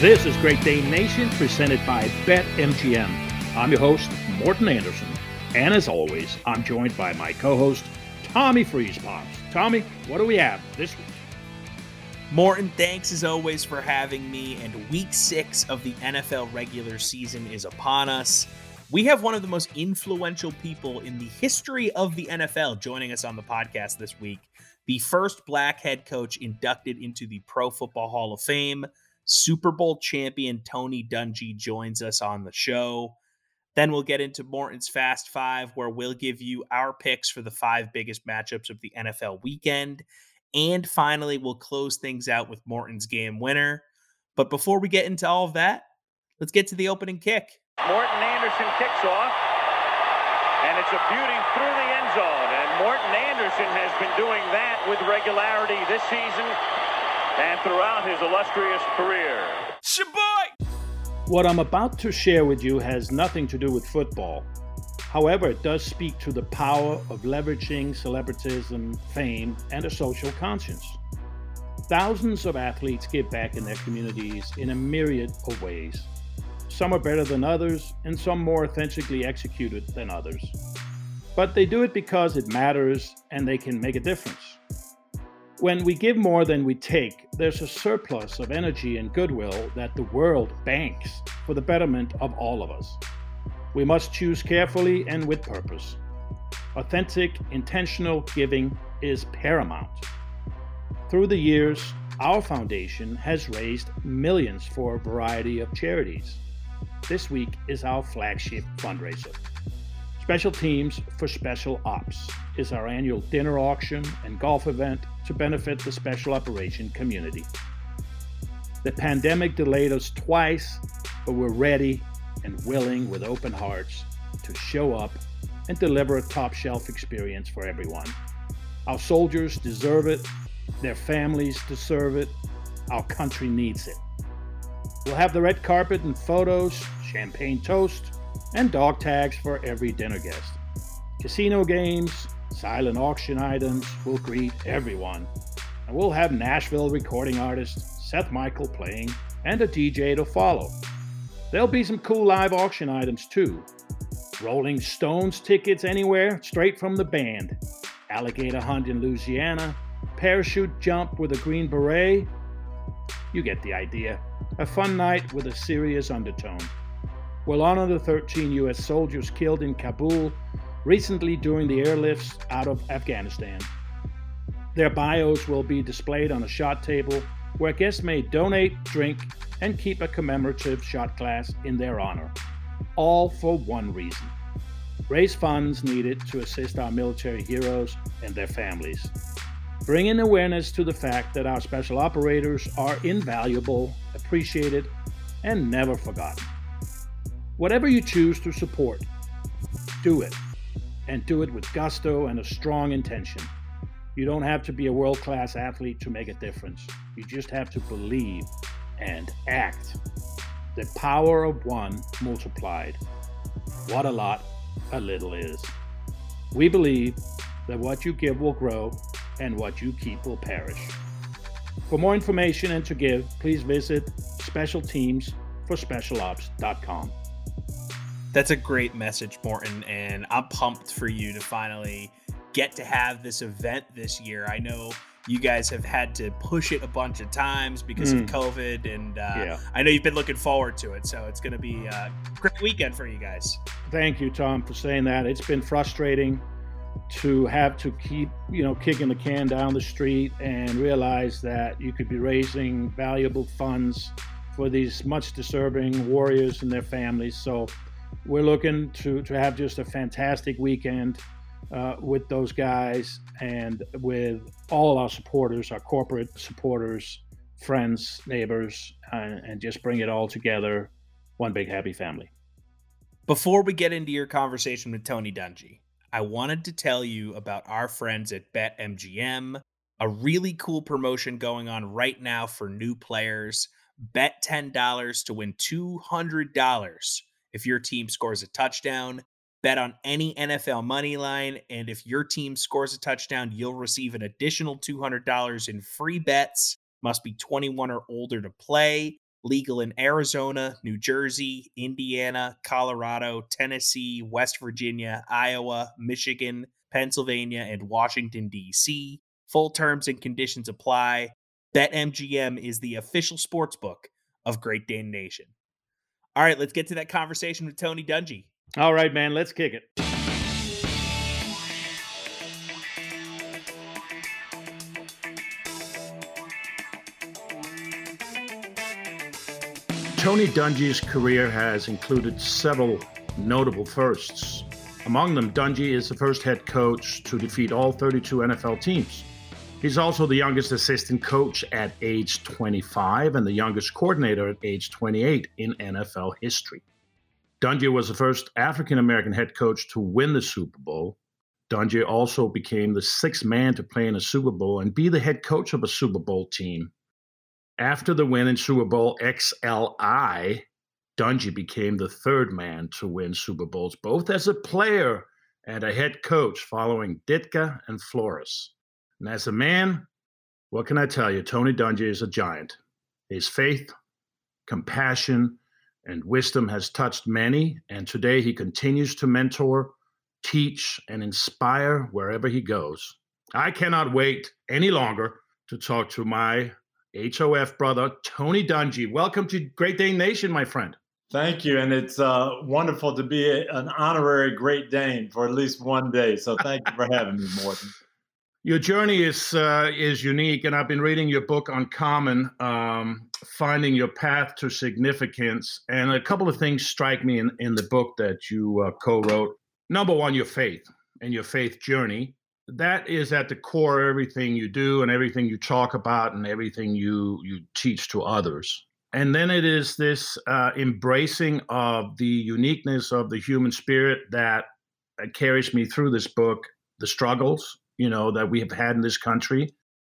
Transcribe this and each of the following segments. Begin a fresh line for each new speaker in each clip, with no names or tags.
This is Great Dane Nation presented by BetMGM. I'm your host, Morten Andersen. And as always, I'm joined by my co host, Tommy Freezepops. Tommy, what do we have this week?
Morten, thanks as always for having me. And week six of the NFL regular season is upon us. We have one of the most influential people in the history of the NFL joining us on the podcast this week. The first black head coach inducted into the Pro Football Hall of Fame. Super Bowl champion Tony Dungy joins us on the show. Then we'll get into Morten's Fast Five, where we'll give you our picks for the five biggest matchups of the NFL weekend. And finally, we'll close things out with Morten's game winner. But before we get into all of that, let's get to the opening kick.
Morten Andersen kicks off, and it's a beauty through the end zone. And Morten Andersen has been doing that with regularity this season and throughout his illustrious career.
Shaboy!
What I'm about to share with you has nothing to do with football. However, it does speak to the power of leveraging celebritism, fame, and a social conscience. Thousands of athletes give back in their communities in a myriad of ways. Some are better than others, and some more authentically executed than others. But they do it because it matters and they can make a difference. When we give more than we take, there's a surplus of energy and goodwill that the world banks for the betterment of all of us. We must choose carefully and with purpose. Authentic, intentional giving is paramount. Through the years, our foundation has raised millions for a variety of charities. This week is our flagship fundraiser. Special Teams for Special Ops is our annual dinner auction and golf event to benefit the special operation community. The pandemic delayed us twice, but we're ready and willing with open hearts to show up and deliver a top shelf experience for everyone. Our soldiers deserve it, their families deserve it, our country needs it. We'll have the red carpet and photos, champagne toast, and dog tags for every dinner guest. Casino games, silent auction items will greet everyone. And we'll have Nashville recording artist Seth Michael playing and a DJ to follow. There'll be some cool live auction items too. Rolling Stones tickets anywhere, straight from the band. Alligator hunt in Louisiana. Parachute jump with a green beret. You get the idea. A fun night with a serious undertone will honor the 13 U.S. soldiers killed in Kabul recently during the airlifts out of Afghanistan. Their bios will be displayed on a shot table where guests may donate, drink, and keep a commemorative shot glass in their honor. All for one reason raise funds needed to assist our military heroes and their families. Bringing awareness to the fact that our special operators are invaluable, appreciated, and never forgotten. Whatever you choose to support, do it. And do it with gusto and a strong intention. You don't have to be a world class athlete to make a difference. You just have to believe and act. The power of one multiplied. What a lot a little is. We believe that what you give will grow and what you keep will perish. For more information and to give, please visit specialteamsforspecialops.com.
That's a great message, Morten, and I'm pumped for you to finally get to have this event this year. I know you guys have had to push it a bunch of times because mm. of COVID, and uh, yeah. I know you've been looking forward to it. So it's going to be a great weekend for you guys.
Thank you, Tom, for saying that. It's been frustrating to have to keep, you know, kicking the can down the street and realize that you could be raising valuable funds for these much deserving warriors and their families. So we're looking to, to have just a fantastic weekend uh, with those guys and with all our supporters, our corporate supporters, friends, neighbors, and, and just bring it all together, one big happy family.
Before we get into your conversation with Tony Dungy, I wanted to tell you about our friends at BetMGM, a really cool promotion going on right now for new players. Bet $10 to win $200 if your team scores a touchdown. Bet on any NFL money line, and if your team scores a touchdown, you'll receive an additional $200 in free bets. Must be 21 or older to play. legal in Arizona, New Jersey, Indiana, Colorado, Tennessee, West Virginia, Iowa, Michigan, Pennsylvania, and Washington, D.C. Full terms and conditions apply. BetMGM is the official sports book of Great Dane Nation. All right, let's get to that conversation with Tony Dungy.
All right, man, let's kick it. Tony Dungy's career has included several notable firsts. Among them, Dungy is the first head coach to defeat all 32 NFL teams. He's also the youngest assistant coach at age 25 and the youngest coordinator at age 28 in NFL history. Dungy was the first African American head coach to win the Super Bowl. Dungy also became the sixth man to play in a Super Bowl and be the head coach of a Super Bowl team. After the win in Super Bowl XLI, Dungy became the third man to win Super Bowls, both as a player and a head coach, following Ditka and Flores. And as a man, what can I tell you? Tony Dungy is a giant. His faith, compassion, and wisdom has touched many, and today he continues to mentor, teach, and inspire wherever he goes. I cannot wait any longer to talk to my HOF brother, Tony Dungy. Welcome to Great Dane Nation, my friend.
Thank you. And it's uh, wonderful to be an honorary Great Dane for at least one day. So thank you for having me, Morten.
Your journey is uh, is unique, and I've been reading your book Uncommon, um, finding your path to significance. And a couple of things strike me in, in the book that you uh, co-wrote. Number one, your faith and your faith journey. That is at the core of everything you do and everything you talk about and everything you you teach to others. And then it is this uh, embracing of the uniqueness of the human spirit that uh, carries me through this book, the struggles, you know, that we have had in this country.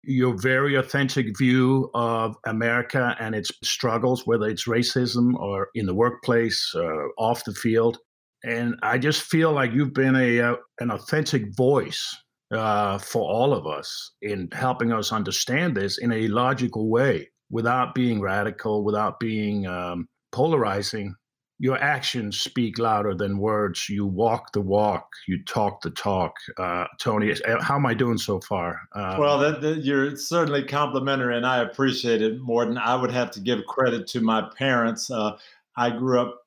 Your very authentic view of America and its struggles, whether it's racism or in the workplace, uh, off the field. And I just feel like you've been a uh, an authentic voice uh, for all of us in helping us understand this in a logical way without being radical, without being um, polarizing, your actions speak louder than words. You walk the walk, you talk the talk. Uh, Tony, how am I doing so far?
Um, well, that, that, you're certainly complimentary, and I appreciate it Morten. I would have to give credit to my parents. Uh, I grew up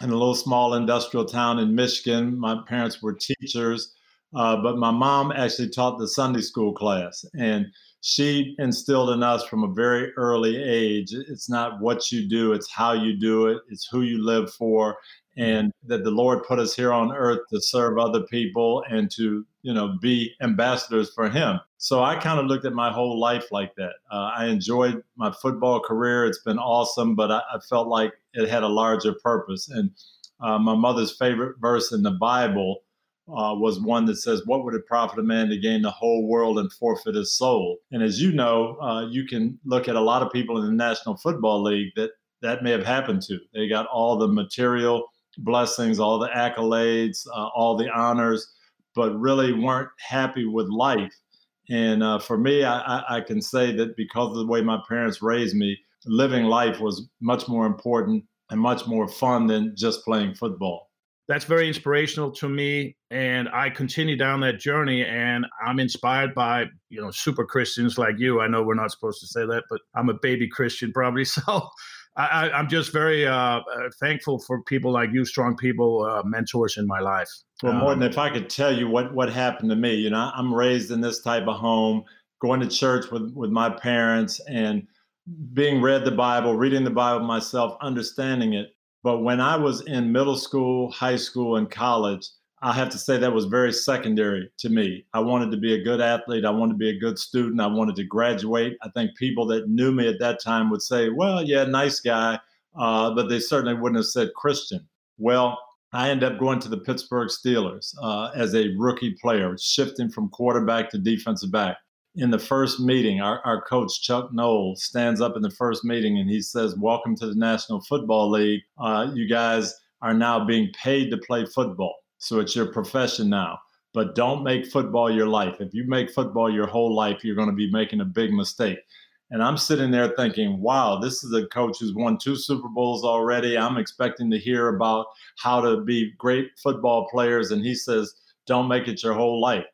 in a little small industrial town in Michigan. My parents were teachers, uh, but my mom actually taught the Sunday school class, and she instilled in us from a very early age it's not what you do it's how you do it it's who you live for. And that the lord put us here on earth to serve other people and to you know be ambassadors for him. So i kind of looked at my whole life like that. Uh, i enjoyed my football career it's been awesome but I, I felt like it had a larger purpose. And uh, my mother's favorite verse in the bible uh, was one that says, What would it profit a man to gain the whole world and forfeit his soul? And as you know, uh, you can look at a lot of people in the National Football League that that may have happened to. They got all the material blessings, all the accolades, uh, all the honors, but really weren't happy with life. And uh, for me, I, I can say that because of the way my parents raised me, living life was much more important and much more fun than just playing football
that's very inspirational to me and i continue down that journey and i'm inspired by you know super christians like you i know we're not supposed to say that but i'm a baby christian probably so I, am just very uh, uh, thankful for people like you, strong people, uh, mentors in my life.
Well, Morten, um, if I could tell you what what happened to me, you know, I'm raised in this type of home, going to church with with my parents, and being read the Bible, reading the Bible myself, understanding it. But when I was in middle school, high school, and college, I have to say that was very secondary to me. I wanted to be a good athlete. I wanted to be a good student. I wanted to graduate. I think people that knew me at that time would say, well, yeah, nice guy, uh, but they certainly wouldn't have said Christian. Well, I ended up going to the Pittsburgh Steelers uh, as a rookie player, shifting from quarterback to defensive back in the first meeting, our, our coach, Chuck Noll, stands up in the first meeting and he says, Welcome to the National Football League. Uh, you guys are now being paid to play football. So it's your profession now. But don't make football your life. If you make football your whole life, you're going to be making a big mistake. And I'm sitting there thinking, wow, this is a coach who's won two Super Bowls already. I'm expecting to hear about how to be great football players. And he says, don't make it your whole life.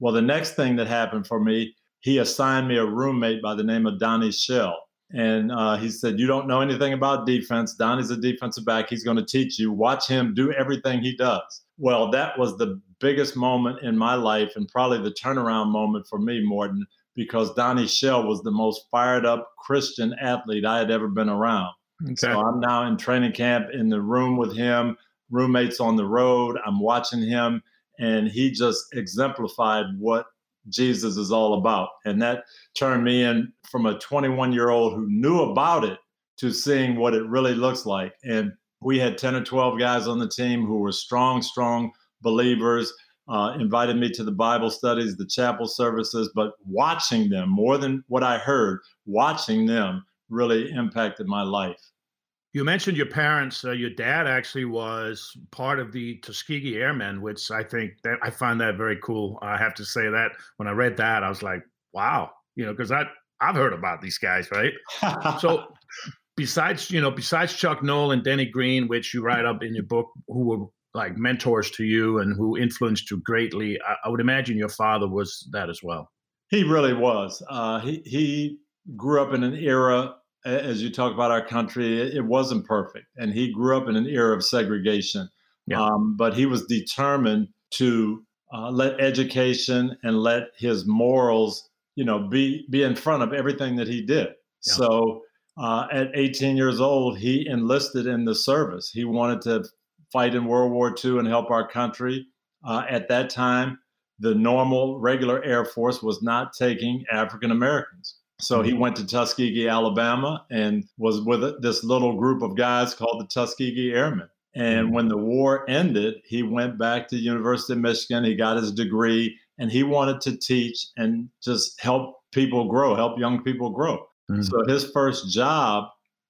Well, the next thing that happened for me, he assigned me a roommate by the name of Donnie Shell. And uh, he said, You don't know anything about defense. Donnie's a defensive back. He's going to teach you. Watch him do everything he does. Well, that was the biggest moment in my life and probably the turnaround moment for me, Morten, because Donnie Shell was the most fired up Christian athlete I had ever been around. Okay. So I'm now in training camp in the room with him, roommates on the road. I'm watching him, and he just exemplified what Jesus is all about. And that turned me in from a 21 year old who knew about it to seeing what it really looks like. And we had 10 or 12 guys on the team who were strong, strong believers, uh, invited me to the Bible studies, the chapel services, but watching them more than what I heard, watching them really impacted my life.
You mentioned your parents. Uh, your dad actually was part of the Tuskegee Airmen, which I think that I find that very cool. I have to say that when I read that, I was like, wow, you know, because I I've heard about these guys, right? so besides, you know, besides Chuck Noll and Denny Green, which you write up in your book, who were like mentors to you and who influenced you greatly, I, I would imagine your father was that as well.
He really was. Uh, he he grew up in an era as you talk about our country, it, wasn't perfect. And he grew up in an era of segregation. Yeah. Um, but he was determined to uh, let education and let his morals, you know, be be in front of everything that he did. Yeah. So uh, at 18 years old, he enlisted in the service. He wanted to fight in World War II and help our country. Uh, at that time, the normal regular Air Force was not taking African Americans. So he mm-hmm. went to Tuskegee, Alabama, and was with this little group of guys called the Tuskegee Airmen. And mm-hmm. when the war ended, he went back to the University of Michigan. He got his degree, and he wanted to teach and just help people grow, help young people grow. Mm-hmm. So his first job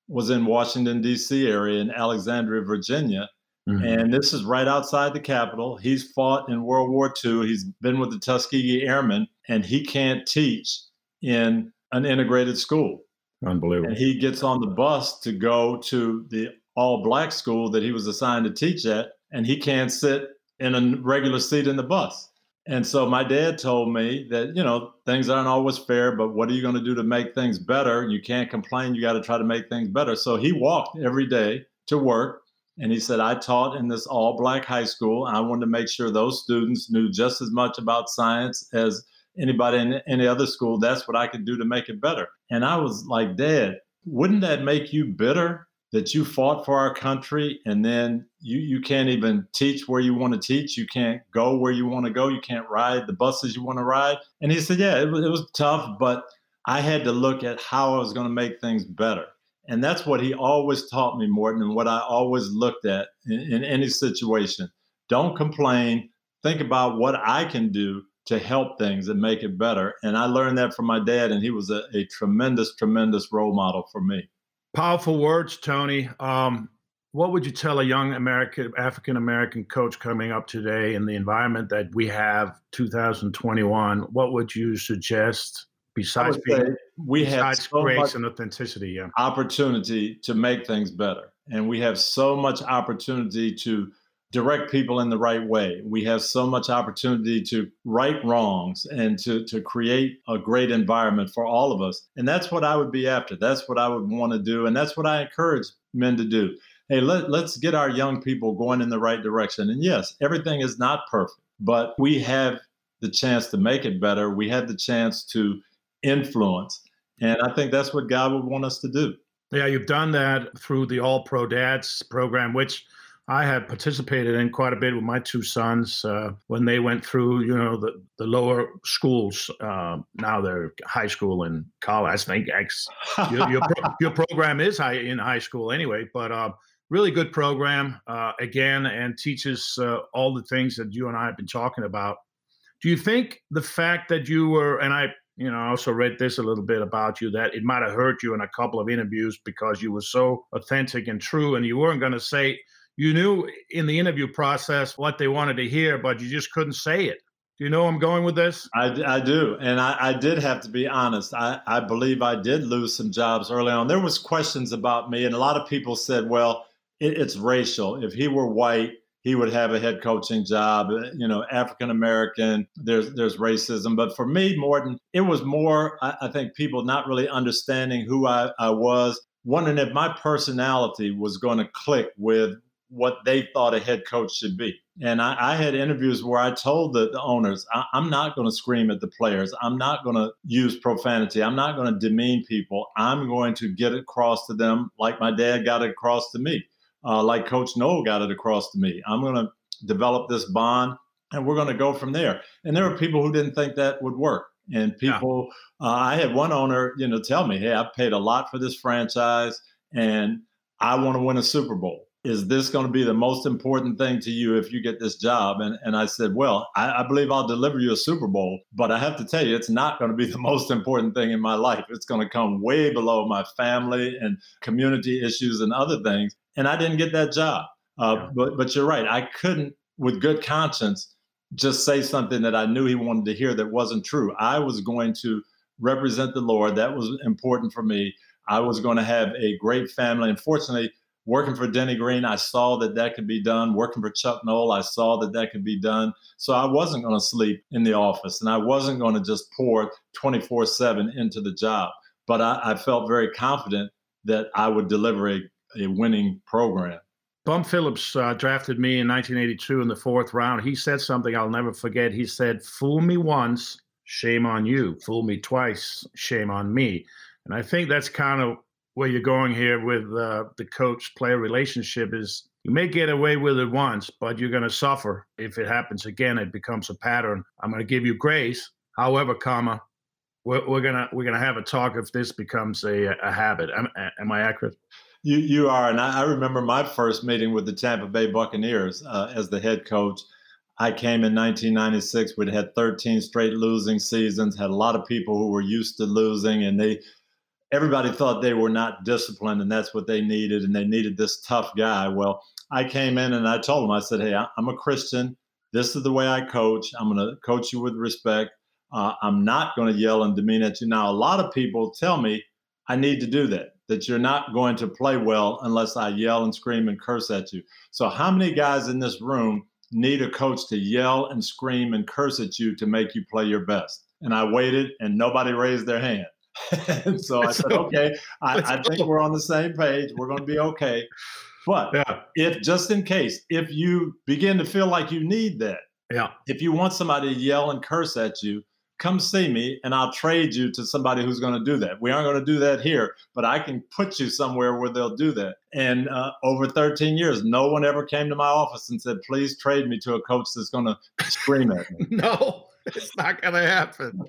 was in Washington D.C. area in Alexandria, Virginia. Mm-hmm. And this is right outside the Capitol. He's fought in World War II. He's been with the Tuskegee Airmen, and he can't teach in an integrated school.
Unbelievable.
And he gets on the bus to go to the all black school that he was assigned to teach at, and he can't sit in a regular seat in the bus. And so my dad told me that, you know, things aren't always fair, but what are you going to do to make things better? You can't complain. You got to try to make things better. So he walked every day to work. And he said, I taught in this all black high school. And I wanted to make sure those students knew just as much about science as anybody in any other school, that's what I could do to make it better. And I was like, Dad, wouldn't that make you bitter that you fought for our country and then you, you can't even teach where you want to teach? You can't go where you want to go. You can't ride the buses you want to ride. And he said, Yeah, it was, it was tough, but I had to look at how I was going to make things better. And that's what he always taught me, Morten, and what I always looked at in, in any situation. Don't complain. Think about what I can do to help things and make it better. And I learned that from my dad, and he was a, a tremendous, tremendous role model for me.
Powerful words, Tony. Um, what would you tell a young American, African American coach coming up today in the environment that we have 2021? What would you suggest besides being,
we besides have so
grace and authenticity? Yeah.
Opportunity to make things better. And we have so much opportunity to direct people in the right way. We have so much opportunity to right wrongs and to, to create a great environment for all of us. And that's what I would be after. That's what I would want to do. And that's what I encourage men to do. Hey, let, let's get our young people going in the right direction. And yes, everything is not perfect, but we have the chance to make it better. We have the chance to influence. And I think that's what God would want us to do.
Yeah, you've done that through the All Pro Dads program, which I have participated in quite a bit with my two sons uh, when they went through, you know, the, the lower schools. Uh, now they're high school and college. I think X, your, your, pro, your, program is high in high school anyway, but uh, really good program uh, again and teaches uh, all the things that you and I have been talking about. Do you think the fact that you were, and I, you know, I also read this a little bit about you that it might have hurt you in a couple of interviews because you were so authentic and true and you weren't going to say, you knew in the interview process what they wanted to hear, but you just couldn't say it. Do you know I'm going with this?
I, I do, and I, I, did have to be honest. I, I believe I did lose some jobs early on. There was questions about me, and a lot of people said, "Well, it, it's racial. If he were white, he would have a head coaching job. Uh, you know, African American. There's there's racism, but for me, Morten, it was more. I, I think people not really understanding who I, I was, wondering if my personality was going to click with what they thought a head coach should be. And I, I had interviews where I told the, the owners, I, am not going to scream at the players. I'm not going to use profanity. I'm not going to demean people. I'm going to get it across to them like my dad got it across to me, uh, like Coach Noll got it across to me. I'm going to develop this bond and we're going to go from there. And there were people who didn't think that would work. And people, yeah. uh, I had one owner, you know, tell me, "Hey, I paid a lot for this franchise, and I want to win a Super Bowl." Is this going to be the most important thing to you if you get this job? And, and I said, well, I, I, believe I'll deliver you a Super Bowl, but I have to tell you, it's not going to be the most important thing in my life. It's going to come way below my family and community issues and other things. And I didn't get that job. Uh, yeah. but, but you're right. I couldn't, with good conscience, just say something that I knew he wanted to hear that wasn't true. I was going to represent the Lord. That was important for me. I was going to have a great family. Unfortunately, working for Denny Green, I saw that that could be done. Working for Chuck Noll, I saw that that could be done. So I wasn't going to sleep in the office and I wasn't going to just pour 24 7 into the job. But I, I, felt very confident that I would deliver a, a winning program.
Bum Phillips uh, drafted me in 1982 in the fourth round. He said something I'll never forget. He said, Fool me once, shame on you. Fool me twice, shame on me. And I think that's kind of where you're going here with uh, the coach player relationship is you may get away with it once, but you're going to suffer if it happens again. It becomes a pattern. I'm going to give you grace, however, comma, we're, we're gonna we're gonna have a talk if this becomes a, a habit. Am, am I accurate?
You you are, and I, I, remember my first meeting with the Tampa Bay Buccaneers uh, as the head coach. I came in 1996. We'd had 13 straight losing seasons. Had a lot of people who were used to losing, and they everybody thought they were not disciplined and that's what they needed and they needed this tough guy. Well i came in and i told them i said hey i'm a christian. This is the way i coach. I'm going to coach you with respect. Uh, i'm not going to yell and demean at you. Now a lot of people tell me i need to do that that you're not going to play well unless i yell and scream and curse at you. So how many guys in this room need a coach to yell and scream and curse at you to make you play your best? And i waited and nobody raised their hand and so I said, okay, I, I, think we're on the same page. We're going to be okay. But yeah. if just in case, if you begin to feel like you need that,
yeah,
if you want somebody to yell and curse at you, come see me and I'll trade you to somebody who's going to do that. We aren't going to do that here, but I can put you somewhere where they'll do that. And uh, over 13 years, no one ever came to my office and said, please trade me to a coach that's going to scream at me.
no, it's not going to happen.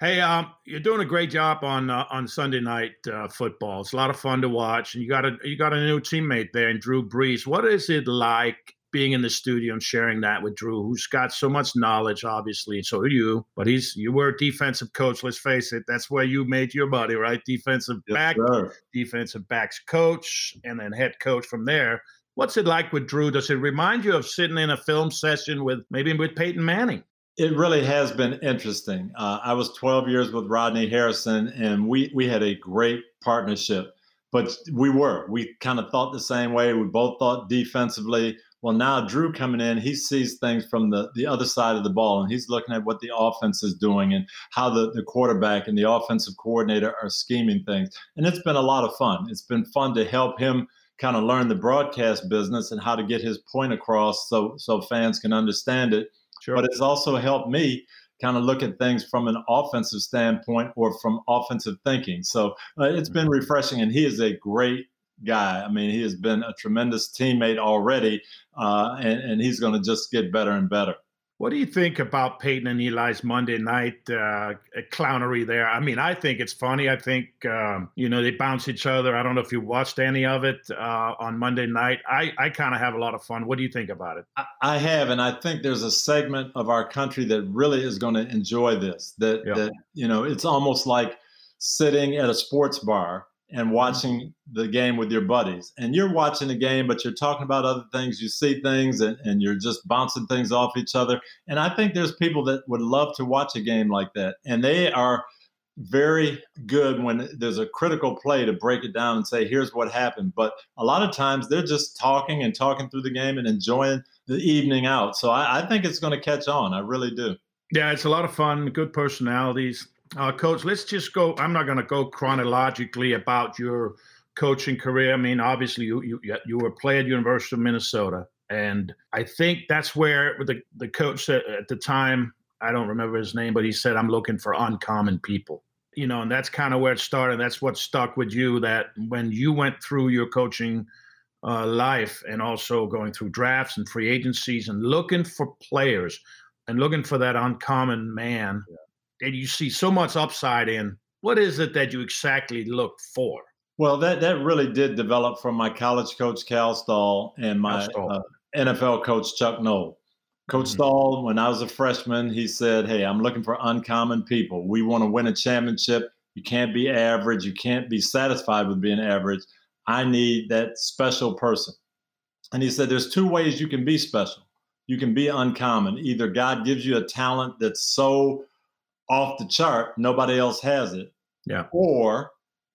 Hey, um, you're doing a great job on uh, on Sunday night uh, football. It's a lot of fun to watch, and you got a you got a new teammate there in Drew Brees. What is it like being in the studio and sharing that with Drew, who's got so much knowledge, obviously, and so do you. But he's you were a defensive coach. Let's face it, that's where you made your money, right? Defensive yes, back, sir. defensive backs coach, and then head coach from there. What's it like with Drew? Does it remind you of sitting in a film session with maybe with Peyton Manning?
It really has been interesting. Uh, I was 12 years with Rodney Harrison, and we we had a great partnership. But we were we kind of thought the same way. We both thought defensively. Well, now Drew coming in, he sees things from the, the other side of the ball, and he's looking at what the offense is doing and how the, the quarterback and the offensive coordinator are scheming things. And it's been a lot of fun. It's been fun to help him kind of learn the broadcast business and how to get his point across so so fans can understand it Sure. But it's also helped me kind of look at things from an offensive standpoint or from offensive thinking. So uh, it's been mm-hmm. refreshing, and he is a great guy. I mean, he has been a tremendous teammate already, uh, and, and he's going to just get better and better.
What do you think about Peyton and Eli's Monday night uh, clownery there? I mean, I think it's funny. I think, um, you know, they bounce each other. I don't know if you watched any of it uh, on Monday night. I, I kind of have a lot of fun. What do you think about it?
I have, and I think there's a segment of our country that really is going to enjoy this. That, yeah. that you know, it's almost like sitting at a sports bar and watching the game with your buddies. And you're watching the game, but you're talking about other things. You see things and, and you're just bouncing things off each other. And I think there's people that would love to watch a game like that. And they are very good when there's a critical play to break it down and say, here's what happened. But a lot of times they're just talking and talking through the game and enjoying the evening out. So I, I think it's going to catch on. I really do.
Yeah, it's a lot of fun, good personalities. Uh, Coach, let's just go. I'm not going to go chronologically about your coaching career. I mean, obviously, you you you were played at University of Minnesota, and I think that's where the the coach at the time. I don't remember his name, but he said, "I'm looking for uncommon people." You know, and that's kind of where it started. That's what stuck with you. That when you went through your coaching uh, life and also going through drafts and free agencies and looking for players and looking for that uncommon man. Yeah and you see so much upside in, what is it that you exactly look for?
Well, that that really did develop from my college coach Cal Stoll and my uh, NFL coach Chuck Noll. Coach mm-hmm. Stoll, when I was a freshman, he said, "Hey, I'm looking for uncommon people. We want to win a championship. You can't be average. You can't be satisfied with being average. I need that special person." And he said, "There's two ways you can be special. You can be uncommon. Either God gives you a talent that's so off the chart, nobody else has it.
Yeah.
Or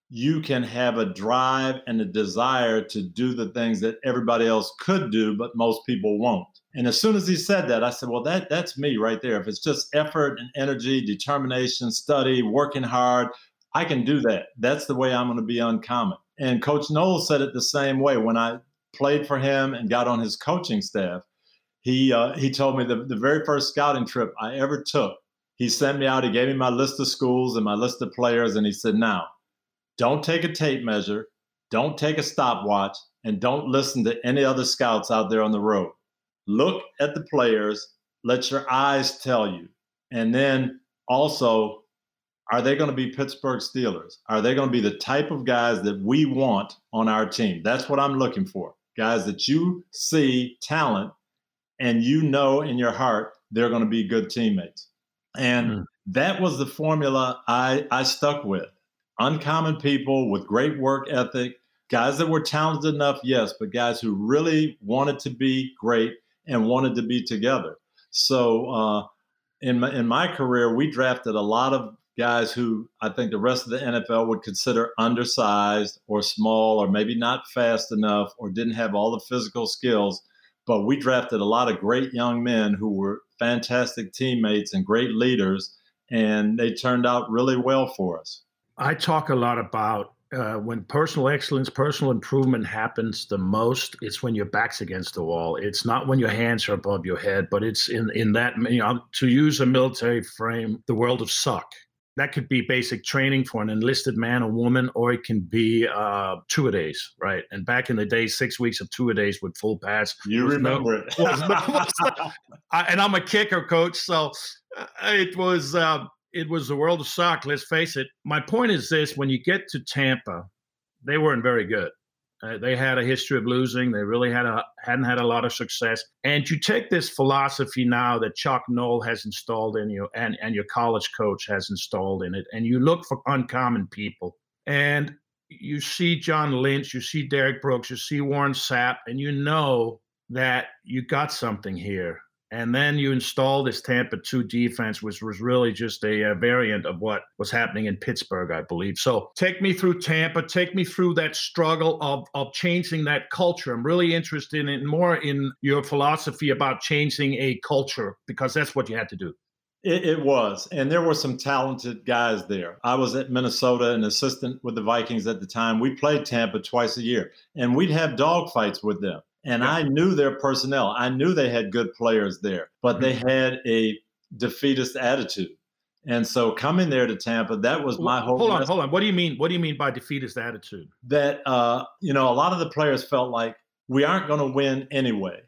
you can have a drive and a desire to do the things that everybody else could do, but most people won't. And as soon as he said that, I said, well, that that's me right there. If it's just effort and energy, determination, study, working hard, I can do that. That's the way I'm going to be uncommon. And Coach Noll said it the same way when I played for him and got on his coaching staff. He uh, he told me the, the very first scouting trip I ever took he sent me out. He gave me my list of schools and my list of players. And he said, now, don't take a tape measure, don't take a stopwatch, and don't listen to any other scouts out there on the road. Look at the players, let your eyes tell you. And then also, are they going to be Pittsburgh Steelers? Are they going to be the type of guys that we want on our team? That's what I'm looking for. Guys that you see talent and you know in your heart they're going to be good teammates. And mm. that was the formula I, I stuck with. Uncommon people with great work ethic, guys that were talented enough, yes, but guys who really wanted to be great and wanted to be together. So uh, in my, in my career, we drafted a lot of guys who I think the rest of the NFL would consider undersized or small or maybe not fast enough or didn't have all the physical skills. But we drafted a lot of great young men who were fantastic teammates and great leaders, and they turned out really well for us.
I talk a lot about uh, when personal excellence, personal improvement happens the most, it's when your back's against the wall. It's not when your hands are above your head, but it's in in that you know to use a military frame, the world of suck that could be basic training for an enlisted man or woman, or it can be uh, two a days, right? And back in the day, six weeks of two a days with full pass.
You remember no, it. Was,
I, and I'm a kicker coach, so uh, it was uh, it was the world of soccer. Let's face it. My point is this: when you get to Tampa, they weren't very good. Uh, they had a history of losing. They really had a hadn't had a lot of success. And you take this philosophy now that Chuck Noll has installed in you, and and your college coach has installed in it, and you look for uncommon people. And you see John Lynch, you see Derrick Brooks, you see Warren Sapp, and you know that you got something here. And then you install this Tampa 2 defense, which was really just a, a, variant of what was happening in Pittsburgh, I believe. So take me through Tampa, take me through that struggle of, of changing that culture. I'm really interested in more in your philosophy about changing a culture because that's what you had to do.
It, it, was. And there were some talented guys there. I was at Minnesota, an assistant with the Vikings at the time. We played Tampa twice a year, and we'd have dogfights with them. And yeah. I knew their personnel. I knew they had good players there, but they mm-hmm. had a defeatist attitude. And so coming there to Tampa, that was my whole.
Hold on, hold on. What do you mean? What do you mean by defeatist attitude?
That uh, you know, a lot of the players felt like we aren't going to win anyway,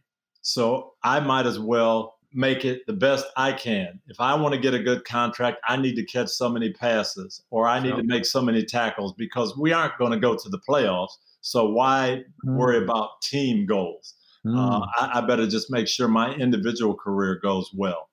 so I might as well make it the best I can. If I want to get a good contract, I need to catch so many passes, or I need okay. to make so many tackles because we aren't going to go to the playoffs. So why mm. worry about team goals? Mm. Uh, I, I, better just make sure my individual career goes well.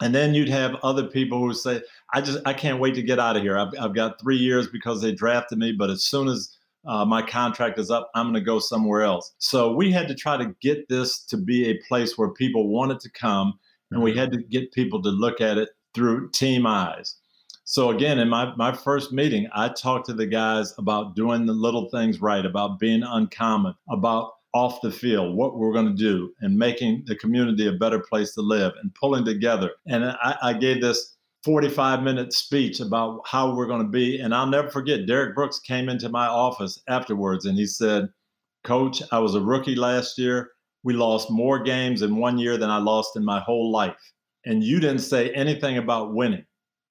And then you'd have other people who say, I just, I can't wait to get out of here. I've, I've got three years because they drafted me, but as soon as uh, my contract is up, I'm going to go somewhere else. So we had to try to get this to be a place where people wanted to come, and we mm-hmm. had to get people to look at it through team eyes. So again, in my, my first meeting, I talked to the guys about doing the little things right, about being uncommon, about off the field, what we're going to do, and making the community a better place to live, and pulling together. And I, I gave this 45 minute speech about how we're going to be. And I'll never forget, Derrick Brooks came into my office afterwards and he said, Coach, I was a rookie last year. We lost more games in one year than I lost in my whole life. And you didn't say anything about winning.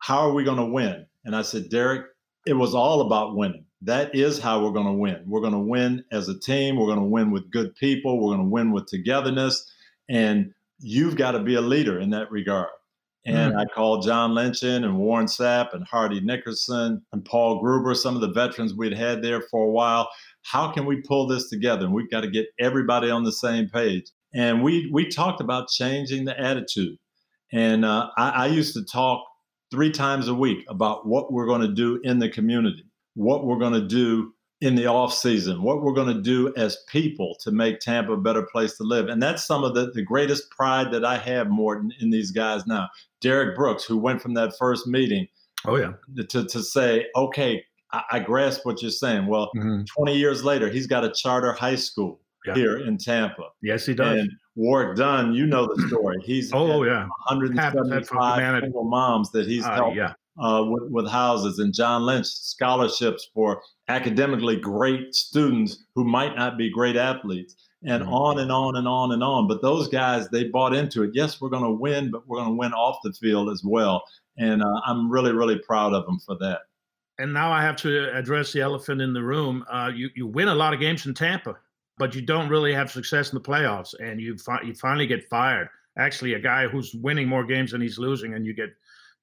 How are we going to win? And I said, Derrick, it was all about winning. That is how we're going to win. We're going to win as a team. We're going to win with good people. We're going to win with togetherness. And you've got to be a leader in that regard. And mm. I called John Lynch in and Warren Sapp and Hardy Nickerson and Paul Gruber, some of the veterans we'd had there for a while. How can we pull this together? And we've got to get everybody on the same page. And we we talked about changing the attitude. And uh, I, I used to talk three times a week about what we're going to do in the community, what we're going to do in the off season, what we're going to do as people to make Tampa a better place to live. And that's some of the, the greatest pride that I have, Morten, in these guys now. Derrick Brooks, who went from that first meeting.
Oh, yeah.
To, to say, okay, I, I grasp what you're saying. Well, mm-hmm. 20 years later, he's got a charter high school yeah. here in Tampa.
Yes, he does.
And Warrick Dunn, you know the story. He's
oh, yeah.
175 single moms that he's uh, helped yeah. uh, with, with houses. And John Lynch, scholarships for academically great students who might not be great athletes and mm-hmm. on and on and on and on. But those guys, they bought into it. Yes, we're going to win, but we're going to win off the field as well. And uh, I'm really, really proud of them for that.
And now I have to address the elephant in the room. Uh, you you win a lot of games in Tampa, but you don't really have success in the playoffs, and you fi- you finally get fired. Actually, a guy who's winning more games than he's losing, and you get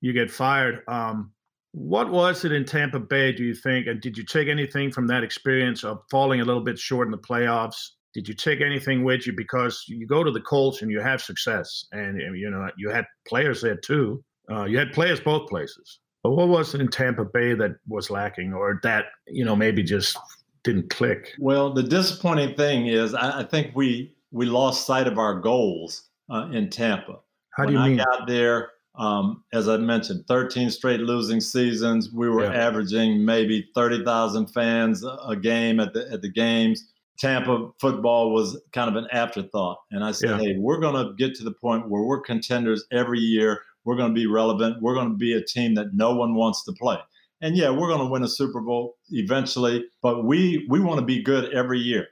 you get fired. Um, what was it in Tampa Bay, do you think? And did you take anything from that experience of falling a little bit short in the playoffs? Did you take anything with you? Because you go to the Colts and you have success, and you know you had players there too. Uh, you had players both places. But what was it in Tampa Bay that was lacking, or that you know maybe just didn't click?
Well, the disappointing thing is, I, I think we we lost sight of our goals uh, in Tampa.
How do you mean?
I got there, um, as I mentioned, 13 straight losing seasons. We were yeah. averaging maybe 30,000 fans a game at the at the games. Tampa football was kind of an afterthought, and I said, yeah. "Hey, we're going to get to the point where we're contenders every year. We're going to be relevant. We're going to be a team that no one wants to play." And yeah, we're going to win a Super Bowl eventually, but we we want to be good every year,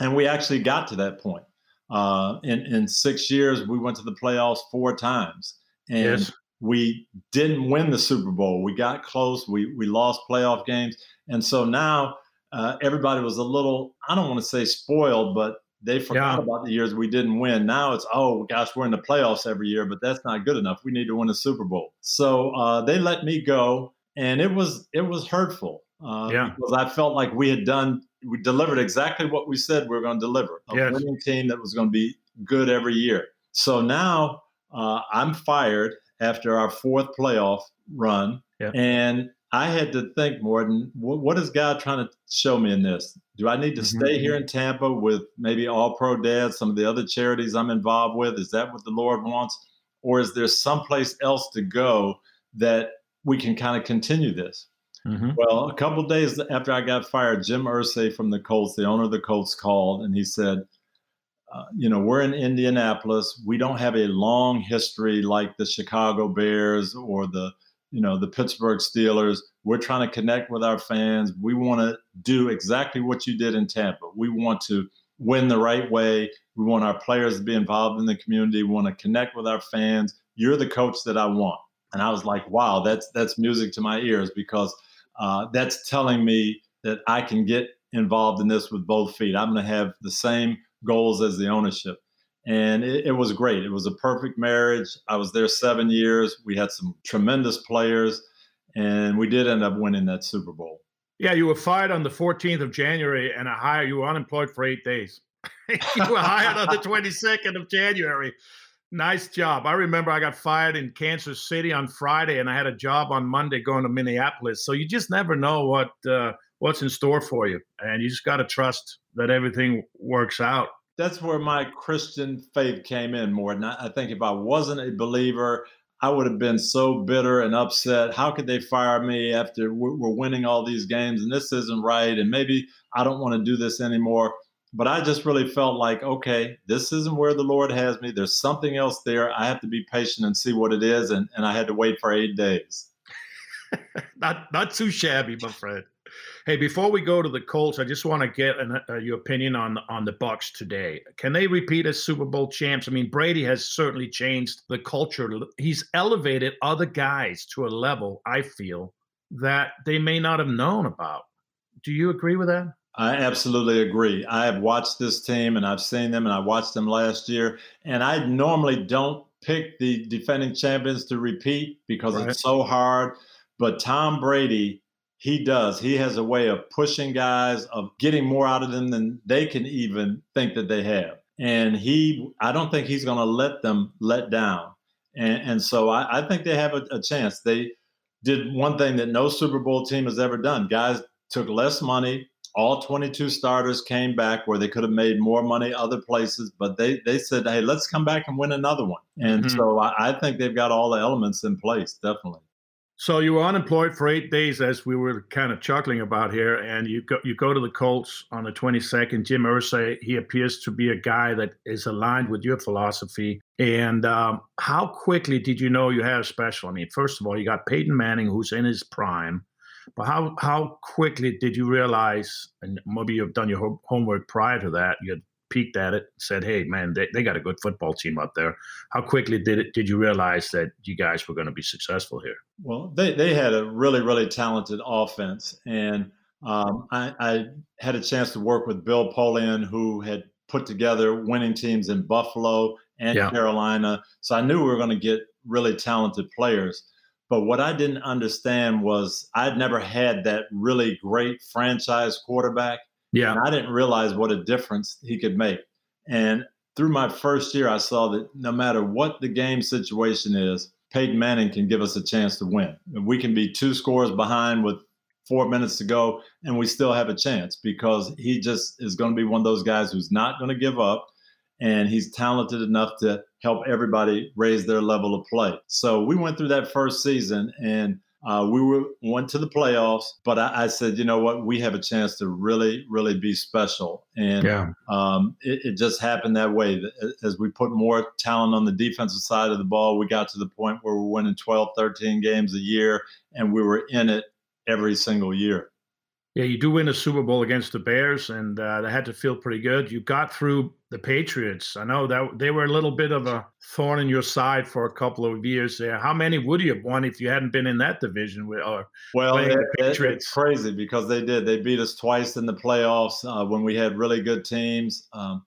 and we actually got to that point. Uh, in in six years, we went to the playoffs four times and yes. we didn't win the Super Bowl. We got close. We we lost playoff games, and so now uh, everybody was a little I don't want to say spoiled, but they forgot yeah. about the years we didn't win. Now it's oh gosh, we're in the playoffs every year, but that's not good enough. We need to win a Super Bowl. So uh, they let me go, and it was it was hurtful. Uh, yeah. because I felt like we had done we delivered exactly what we said we were going to deliver a yes. winning team that was going to be good every year. So now uh, I'm fired after our fourth playoff run, yeah. and I had to think, Morten, what, what is God trying to show me in this? Do I need to mm-hmm. stay here in Tampa with maybe All Pro Dad, some of the other charities I'm involved with? Is that what the Lord wants? Or is there someplace else to go that we can kind of continue this? Mm-hmm. Well, a couple days after I got fired, Jim Irsay from the Colts, the owner of the Colts, called and he said, uh, you know, we're in Indianapolis. We don't have a long history like the Chicago Bears or the, you know, the Pittsburgh Steelers. We're trying to connect with our fans. We want to do exactly what you did in Tampa. We want to win the right way. We want our players to be involved in the community. We want to connect with our fans. You're the coach that I want. And I was like, wow, that's that's music to my ears because uh, that's telling me that I can get involved in this with both feet. I'm going to have the same goals as the ownership. And it, it, was great. It was a perfect marriage. I was there seven years. We had some tremendous players, and we did end up winning that Super Bowl.
Yeah, you were fired on the 14th of January, and I hired you were unemployed for eight days. you were hired on the 22nd of January. Nice job. I remember I got fired in Kansas City on Friday, and I had a job on Monday going to Minneapolis. So you just never know what uh, what's in store for you, and you just got to trust that everything works out.
That's where my Christian faith came in more. And I think if I wasn't a believer, I would have been so bitter and upset. How could they fire me after we're winning all these games and this isn't right? And maybe I don't want to do this anymore. But I just really felt like, okay, this isn't where the Lord has me. There's something else there. I have to be patient and see what it is. And, and I had to wait for eight days.
not not too shabby, my friend. Hey, before we go to the Colts, I just want to get an, uh, your opinion on on the Bucs today. Can they repeat as Super Bowl champs? I mean, Brady has certainly changed the culture. He's elevated other guys to a level I feel that they may not have known about. Do you agree with that?
I absolutely agree. I have watched this team and I've seen them and I watched them last year. And I normally don't pick the defending champions to repeat because right. it's so hard. But Tom Brady, he does. He has a way of pushing guys, of getting more out of them than they can even think that they have. And he, I don't think he's going to let them let down. And, and so I, I, think they have a, a chance. They did one thing that no Super Bowl team has ever done. Guys took less money, all 22 starters came back where they could have made more money other places, but they they said, "Hey, let's come back and win another one." And mm-hmm. so I, I, think they've got all the elements in place, definitely.
So you were unemployed for eight days, as we were kind of chuckling about here, and you go you go to the Colts on the 22nd. Jim Irsay, he appears to be a guy that is aligned with your philosophy. And um, how quickly did you know you had a special? I mean, first of all, you got Peyton Manning, who's in his prime. But how how quickly did you realize, and maybe you've done your homework prior to that, you had peeked at it, said, "Hey, man, they, they got a good football team up there." How quickly did it did you realize that you guys were going to be successful here?
Well, they they had a really really talented offense, and um, I, I had a chance to work with Bill Polian, who had put together winning teams in Buffalo and yeah. Carolina. So I knew we were going to get really talented players. But what I didn't understand was I'd never had that really great franchise quarterback.
Yeah.
And I didn't realize what a difference he could make. And through my first year, I saw that no matter what the game situation is, Peyton Manning can give us a chance to win. We can be two scores behind with four minutes to go, and we still have a chance because he just is going to be one of those guys who's not going to give up and he's talented enough to help everybody raise their level of play. So we went through that first season and uh, we were went to the playoffs, but I, I, said, you know what, we have a chance to really, really be special, and yeah. um, it, it, just happened that way. As we put more talent on the defensive side of the ball, we got to the point where we're winning 12, 13 games a year, and we were in it every single year.
Yeah, you do win a Super Bowl against the Bears, and uh, they had to feel pretty good. You got through the Patriots. I know that they were a little bit of a thorn in your side for a couple of years there. How many would you have won if you hadn't been in that division with or
well, it, the Patriots? It's crazy because they did. They beat us twice in the playoffs uh, when we had really good teams. Um,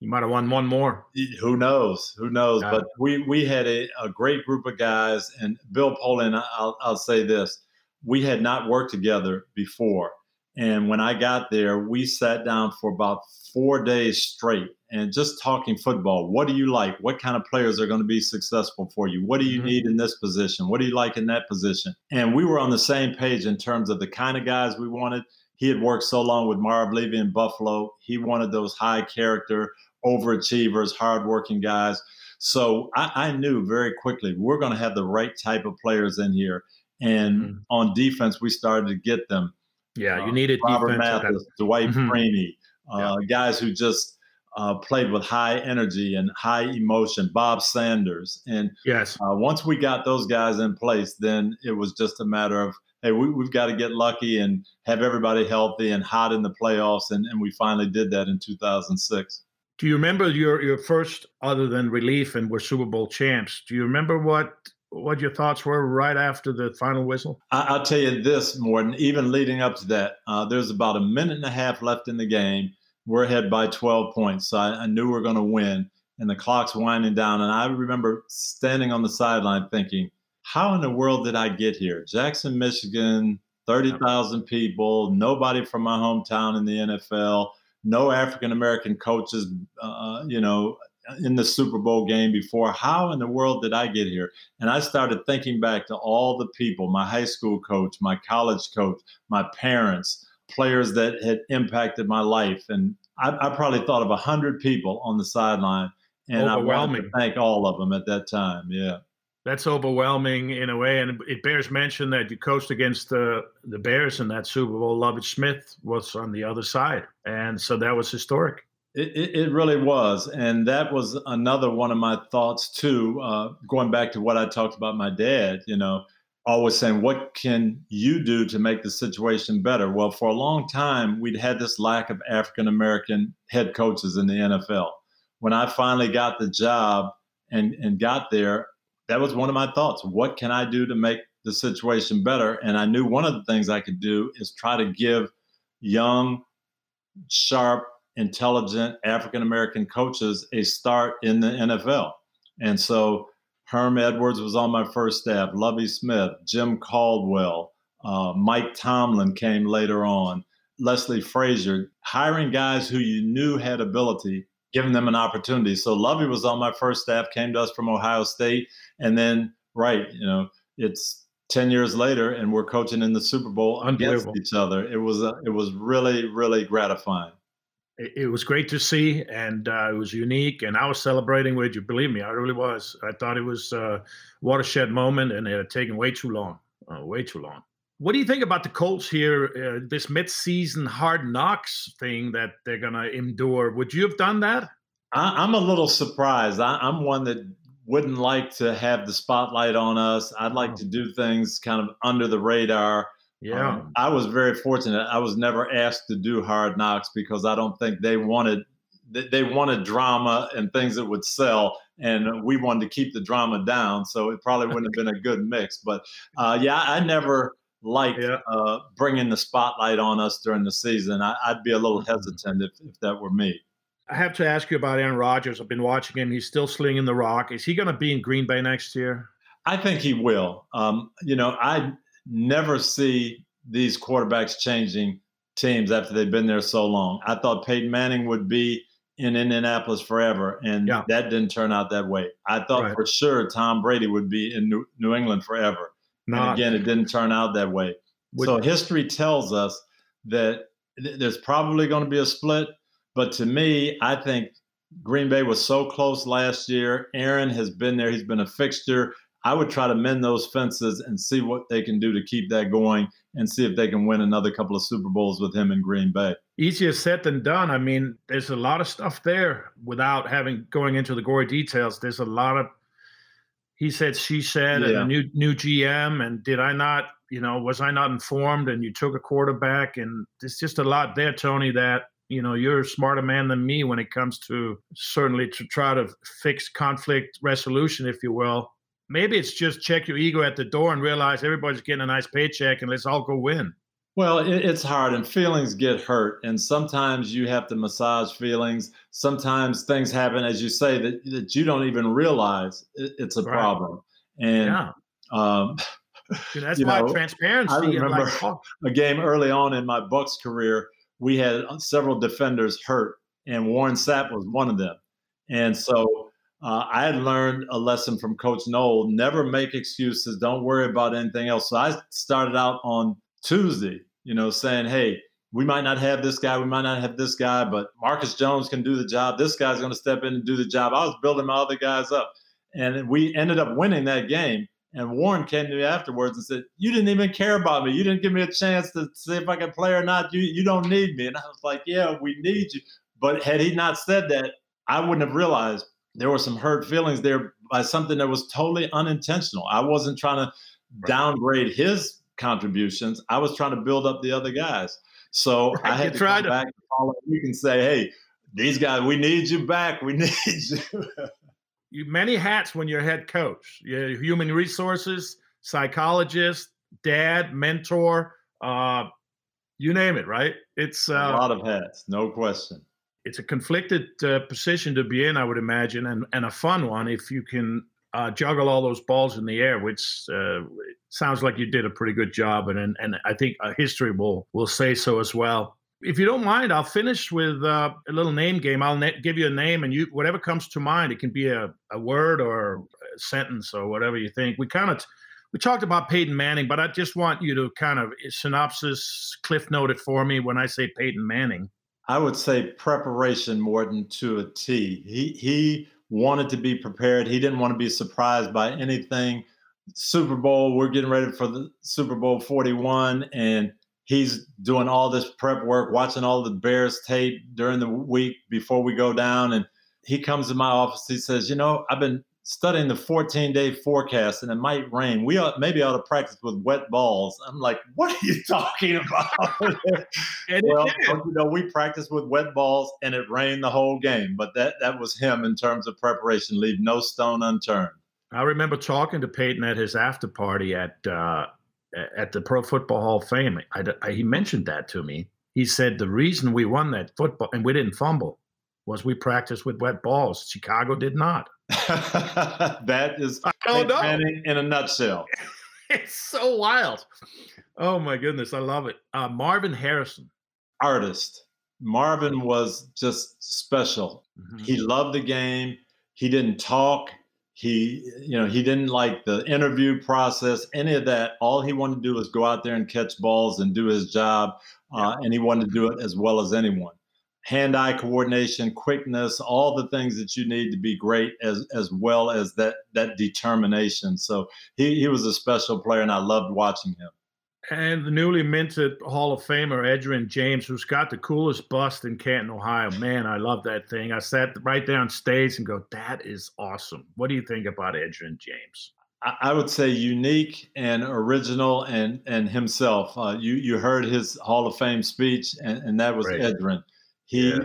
you might have won one more.
Who knows? Who knows? Yeah. But we we had a, a great group of guys, and Bill Polian. I'll, I'll say this: we had not worked together before and when I got there, we sat down for about four days straight and just talking football. What do you like? What kind of players are going to be successful for you? What do you mm-hmm. need in this position? What do you like in that position? And we were on the same page in terms of the kind of guys we wanted. He had worked so long with Marv Levy in Buffalo. He wanted those high character, overachievers, hardworking guys. So I, I knew very quickly we're going to have the right type of players in here. And mm-hmm. on defense, we started to get them.
Yeah, you uh, needed
Robert Mathis, Dwight mm-hmm. Freeney, uh, yeah. guys who just uh, played with high energy and high emotion. Bob Sanders, and
yes,
uh, once we got those guys in place, then it was just a matter of hey, we, have got to get lucky and have everybody healthy and hot in the playoffs, and, and we finally did that in 2006.
Do you remember your your first other than relief and we're Super Bowl champs? Do you remember what what your thoughts were right after the final whistle?
I, will tell you this, Morten. Even leading up to that, uh, there's about a minute and a half left in the game. We're ahead by 12 points, so I, I knew we're going to win. And the clock's winding down, and I remember standing on the sideline thinking, "How in the world did I get here? Jackson, Michigan, 30,000 people, nobody from my hometown in the NFL, no African American coaches, uh, you know, in the Super Bowl game before. How in the world did I get here? And I started thinking back to all the people my high school coach, my college coach, my parents, players that had impacted my life. And I, I probably thought of a 100 people on the sideline. And I wanted to thank all of them at that time. Yeah.
That's overwhelming in a way, and it bears mention that you coached against the the Bears in that Super Bowl. Lovie Smith was on the other side, and so that was historic.
It, it, really was. And that was another one of my thoughts, too. Uh, going back to what I talked about my dad, you know, always saying, What can you do to make the situation better? Well, for a long time, we'd had this lack of African American head coaches in the NFL. When I finally got the job and, and got there, that was one of my thoughts. What can I do to make the situation better? And I knew one of the things I could do is try to give young, sharp, intelligent African American coaches a start in the NFL. And so Herm Edwards was on my first staff, Lovie Smith, Jim Caldwell, uh, Mike Tomlin came later on, Leslie Frazier, hiring guys who you knew had ability, giving them an opportunity. So Lovie was on my first staff, came to us from Ohio State. And then, right, you know, it's 10 years later and we're coaching in the Super Bowl against each other. It was, a, it was really, really gratifying
it, was great to see, and uh, it was unique. And I was celebrating with you. Believe me, I really was. I thought it was a watershed moment, and it had taken way too long, uh, way too long. What do you think about the Colts here? Uh, this mid-season hard knocks thing that they're gonna endure. Would you have done that?
I, am a little surprised. I, I'm one that wouldn't like to have the spotlight on us. I'd like oh. to do things kind of under the radar.
Yeah. Um,
I was very fortunate. I was never asked to do hard knocks because I don't think they wanted they wanted drama and things that would sell and we wanted to keep the drama down so it probably wouldn't have been a good mix but uh, yeah i never liked yeah. uh, bringing the spotlight on us during the season I, would be a little mm-hmm. hesitant if, if that were me
i have to ask you about aaron rodgers i've been watching him he's still slinging the rock is he going to be in green bay next year
i think he will um, you know i never see these quarterbacks changing teams after they've been there so long. I thought Peyton Manning would be in Indianapolis forever, and yeah. that didn't turn out that way. I thought right. for sure Tom Brady would be in New, New England forever. Not. And again, it didn't turn out that way. Would, so history tells us that th- there's probably going to be a split. But to me, I think Green Bay was so close last year. Aaron has been there, he's been a fixture. I would try to mend those fences and see what they can do to keep that going and see if they can win another couple of Super Bowls with him in Green Bay.
Easier said than done. I mean, there's a lot of stuff there without having going into the gory details. There's a lot of he said, she said, yeah. and a new new GM. And did I not, you know, was I not informed? And you took a quarterback, and there's just a lot there, Tony. That you know, you're a smarter man than me when it comes to certainly to try to fix conflict resolution, if you will maybe it's just check your ego at the door and realize everybody's getting a nice paycheck and let's all go win.
Well, it's hard and feelings get hurt. And sometimes you have to massage feelings. Sometimes things happen, as you say, that, that you don't even realize it's a right. problem. And yeah. um,
that's why know, transparency. I
remember like, oh. a game early on in my Bucs career. We had several defenders hurt, and Warren Sapp was one of them. And so uh, I had learned a lesson from Coach Noll never make excuses, don't worry about anything else. So I started out on Tuesday, you know, saying, hey, we might not have this guy, we might not have this guy, but Marcus Jones can do the job. This guy's going to step in and do the job. I was building my other guys up. And we ended up winning that game. And Warren came to me afterwards and said, You didn't even care about me. You didn't give me a chance to see if I could play or not. You you don't need me. And I was like, Yeah, we need you. But had he not said that, I wouldn't have realized there were some hurt feelings there by something that was totally unintentional. I wasn't trying to downgrade his contributions. I was trying to build up the other guys. So right. I had to come to- back and you can say, hey, these guys, we need you back. We need you.
you many hats when you're head coach. You're human resources, psychologist, dad, mentor, uh, you name it, right? It's
uh, a lot of hats, no question
it's a conflicted uh, position to be in, I would imagine, and, and a fun one if you can uh, juggle all those balls in the air, which uh, sounds like you did a pretty good job, and and, and I think history will will say so as well. if you don't mind, I'll finish with uh, a little name game. I'll na- give you a name, and you whatever comes to mind. It can be a, a word or a sentence or whatever you think. We kind of we talked about Peyton Manning, but I just want you to kind of synopsis, cliff note it for me when I say Peyton Manning.
I would say preparation more than to a T. He he wanted to be prepared. He didn't want to be surprised by anything. Super Bowl, we're getting ready for the Super Bowl 41 and he's doing all this prep work, watching all the Bears tape during the week before we go down and he comes to my office. He says, "You know, I've been studying the 14 day forecast and it might rain. We ought, maybe ought to practice with wet balls. I'm like, what are you talking about? well, you know, we practiced with wet balls and it rained the whole game. But that that was him in terms of preparation. Leave no stone unturned.
I remember talking to Peyton at his after party at uh, at the Pro Football Hall of Fame. I, I, he mentioned that to me. He said the reason we won that football and we didn't fumble was we practiced with wet balls. Chicago did not.
that is oh, no. in a nutshell.
it's so wild. Oh my goodness, I love it. Uh, Marvin Harrison,
artist. Marvin was just special. Mm-hmm. He loved the game. He didn't talk. He, you know, he didn't like the interview process, any of that. All he wanted to do was go out there and catch balls and do his job, uh, and he wanted to do it as well as anyone hand-eye coordination, quickness, all the things that you need to be great, as as well as that that determination. So he he was a special player, and I loved watching him.
And the newly minted Hall of Famer Edgerrin James, who's got the coolest bust in Canton, Ohio. Man, I love that thing. I sat right there on stage and go, "That is awesome." What do you think about Edgerrin James?
I would say unique and original, and and himself. Uh, you you heard his Hall of Fame speech, and, and that was right. Edgerrin. He yeah.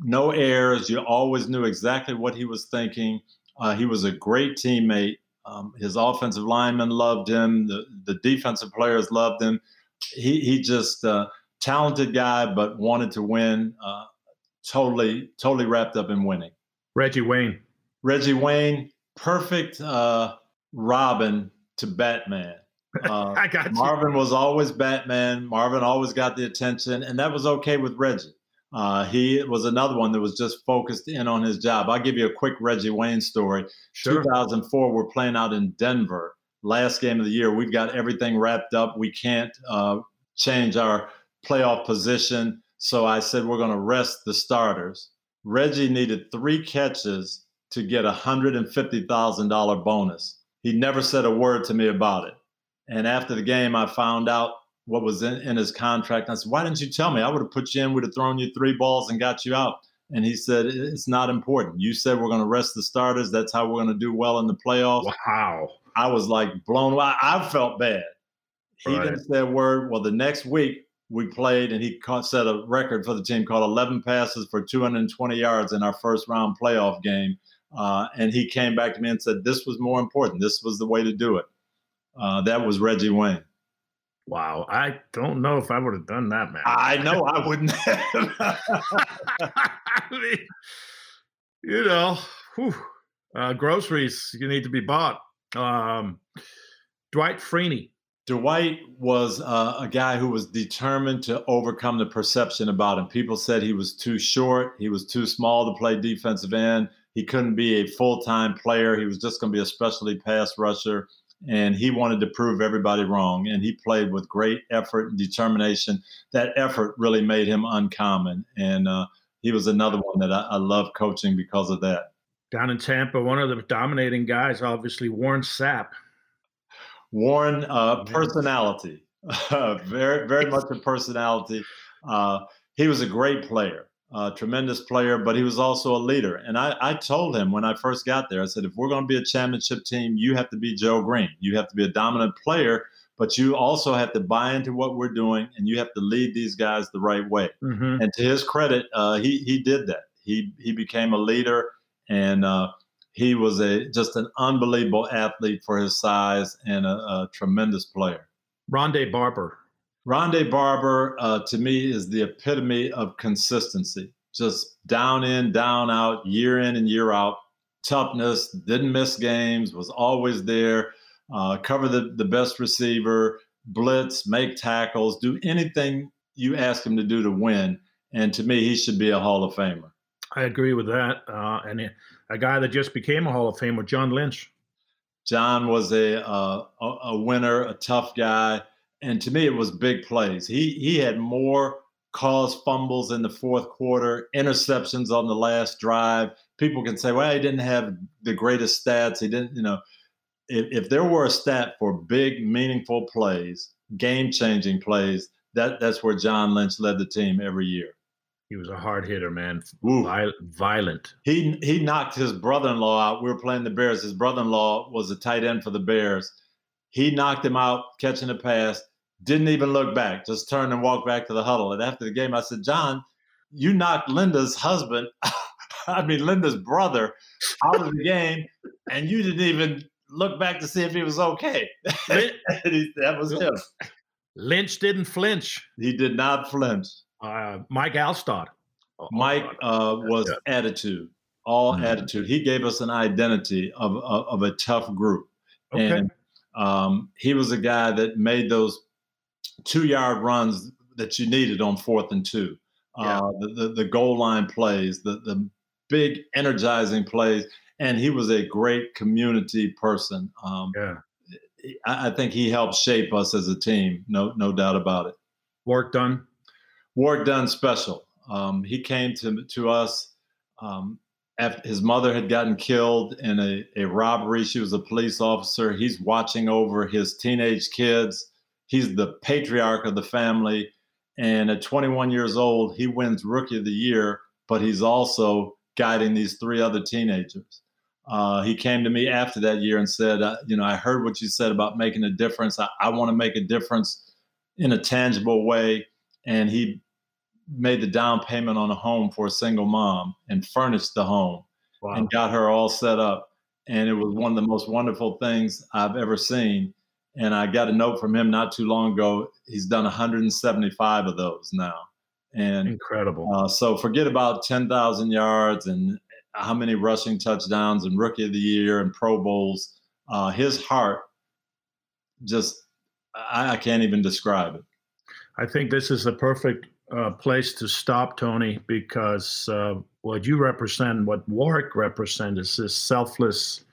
no errors. You always knew exactly what he was thinking. Uh, he was a great teammate. Um, his offensive linemen loved him. The the defensive players loved him. He he just uh, talented guy, but wanted to win. Uh, totally totally wrapped up in winning.
Reggie Wayne.
Reggie Wayne, perfect uh, Robin to Batman. Uh,
I got you.
Marvin was always Batman. Marvin always got the attention, and that was okay with Reggie. Uh, he was another one that was just focused in on his job. I'll give you a quick Reggie Wayne story. Sure. 2004, we're playing out in Denver. Last game of the year, we've got everything wrapped up. We can't uh, change our playoff position. So I said, we're going to rest the starters. Reggie needed three catches to get a $150,000 bonus. He never said a word to me about it. And after the game, I found out what was in, in his contract. And I said, Why didn't you tell me? I would have put you in, would have thrown you three balls and got you out. And he said, It's not important. You said we're going to rest the starters. That's how we're going to do well in the playoffs.
Wow.
I was like blown away. I felt bad. He right. didn't say a word. Well, the next week we played and he caught, set a record for the team called 11 passes for 220 yards in our first round playoff game. Uh, and he came back to me and said, This was more important. This was the way to do it. Uh, that was Reggie Wayne.
Wow, I don't know if I would have done that, man.
I know I wouldn't have.
I mean, you know, whew, uh, groceries you need to be bought. Um, Dwight Freeney.
Dwight was uh, a guy who was determined to overcome the perception about him. People said he was too short, he was too small to play defensive end, he couldn't be a full time player, he was just going to be a specialty pass rusher and he wanted to prove everybody wrong. And he played with great effort and determination. That effort really made him uncommon, and uh, he was another one that I, I love coaching because of that.
Down in Tampa, one of the dominating guys, obviously Warren Sapp.
Warren, uh, personality, very very much a personality. Uh, he was a great player a tremendous player, but he was also a leader. And I, I told him when I first got there, I said, if we're going to be a championship team, you have to be Joe Greene. You have to be a dominant player, but you also have to buy into what we're doing and you have to lead these guys the right way. Mm-hmm. And to his credit, uh, he, he did that. He, he became a leader and uh, he was a just an unbelievable athlete for his size and a, a tremendous player.
Rondé Barber,
Rondé Barber, uh, to me, is the epitome of consistency. Just down in, down out, year in and year out. Toughness, didn't miss games, was always there, uh, cover the, the best receiver, blitz, make tackles, do anything you ask him to do to win. And to me, he should be a Hall of Famer.
I agree with that. Uh, and a guy that just became a Hall of Famer, John Lynch.
John was a, uh, a winner, a tough guy, and to me, it was big plays. He he had more caused fumbles in the fourth quarter, interceptions on the last drive. People can say, well, he didn't have the greatest stats. He didn't, you know, if, if there were a stat for big, meaningful plays, game changing plays, that, that's where John Lynch led the team every year.
He was a hard hitter, man. Viol- violent.
He he knocked his brother-in-law out. We were playing the Bears. His brother-in-law was a tight end for the Bears. He knocked him out catching a pass didn't even look back, just turned and walked back to the huddle. And after the game, I said, John, you knocked Linda's husband, I mean, Linda's brother, out of the game, and you didn't even look back to see if he was okay. he, that was him.
Lynch didn't flinch.
He did not flinch.
Uh, Mike Alstott.
Mike uh, was yeah. attitude, all mm-hmm. attitude. He gave us an identity of, of, of a tough group. Okay. And um, he was a guy that made those two yard runs that you needed on fourth and two. Yeah. Uh, the, the, the goal line plays, the the big energizing plays, and he was a great community person. Um, yeah, I, I, think he helped shape us as a team. No no doubt about it.
Warrick Dunn.
Warrick Dunn special. Um, he came to to us. Um, his mother had gotten killed in a, a robbery. She was a police officer. He's watching over his teenage kids he's the patriarch of the family. And at 21 years old, he wins Rookie of the Year, but he's also guiding these three other teenagers. Uh, he came to me after that year and said, uh, You know, I heard what you said about making a difference. I, I want to make a difference in a tangible way. And he made the down payment on a home for a single mom and furnished the home wow. and got her all set up. And it was one of the most wonderful things I've ever seen. And I got a note from him not too long ago. He's done 175 of those now. And
incredible.
Uh, so forget about 10,000 yards and how many rushing touchdowns and rookie of the year and Pro Bowls. Uh, his heart just, I, I, can't even describe it.
I think this is the perfect uh, place to stop, Tony, because uh, what you represent, what Warrick represents, is this selfless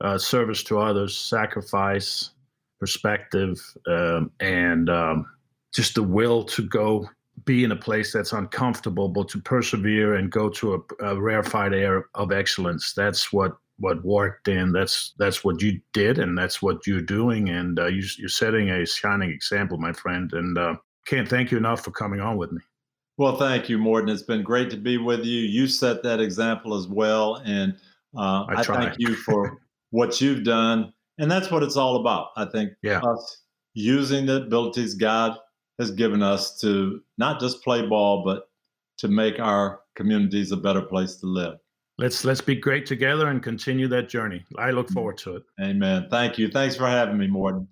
uh, service to others, sacrifice, perspective um, and um, just the will to go be in a place that's uncomfortable, but to persevere and go to a, a rarefied air of excellence. That's what what Warrick Dunn. That's that's what you did, and that's what you're doing. And uh, you, are setting a shining example, my friend. And uh, can't thank you enough for coming on with me.
Well, thank you, Morten. It's been great to be with you. You set that example as well, and uh, I, I thank you for what you've done and that's what it's all about. I think yeah. us using the abilities God has given us to not just play ball, but to make our communities a better place to live.
Let's let's be great together and continue that journey. I look forward to it.
Amen. Thank you. Thanks for having me, Morten.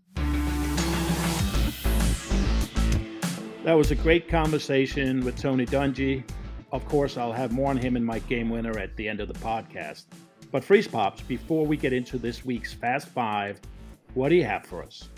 That was a great conversation with Tony Dungy. Of course, I'll have more on him and my game winner at the end of the podcast. But Freeze Pops, before we get into this week's Fast Five, what do you have for us?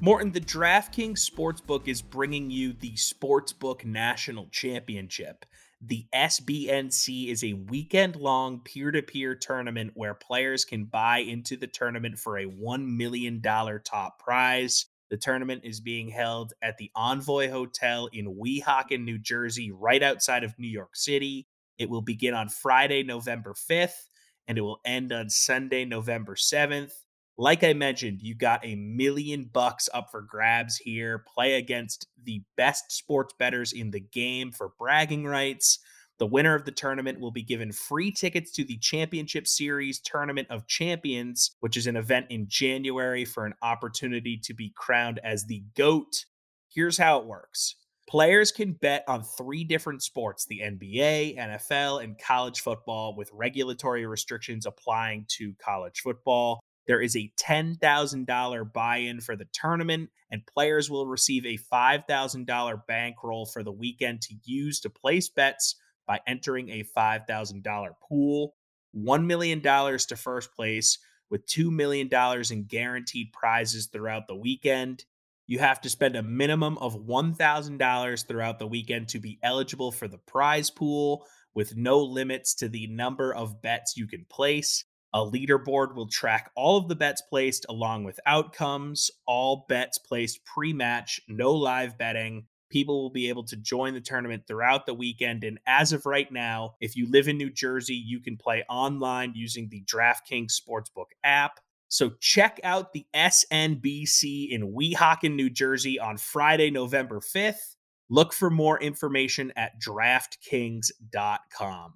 Morten, the DraftKings Sportsbook is bringing you the Sportsbook National Championship. The SBNC is a weekend long peer to peer tournament where players can buy into the tournament for a $1 million top prize. The tournament is being held at the Envoy Hotel in Weehawken, New Jersey, right outside of New York City. It will begin on Friday, November 5th and it will end on Sunday, November 7th. Like I mentioned, you got a million bucks up for grabs here. Play against the best sports bettors in the game for bragging rights. The winner of the tournament will be given free tickets to the Championship Series Tournament of Champions, which is an event in January for an opportunity to be crowned as the GOAT. Here's how it works Players can bet on three different sports the NBA, NFL, and college football, with regulatory restrictions applying to college football. There is a $10,000 buy in for the tournament, and players will receive a $5,000 bankroll for the weekend to use to place bets by entering a $5,000 pool. $1 million to first place, with $2 million in guaranteed prizes throughout the weekend. You have to spend a minimum of $1,000 throughout the weekend to be eligible for the prize pool, with no limits to the number of bets you can place. A leaderboard will track all of the bets placed along with outcomes, all bets placed pre match, no live betting. People will be able to join the tournament throughout the weekend. And as of right now, if you live in New Jersey, you can play online using the DraftKings Sportsbook app. So check out the SNBC in Weehawken, New Jersey on Friday, November 5th. Look for more information at DraftKings.com.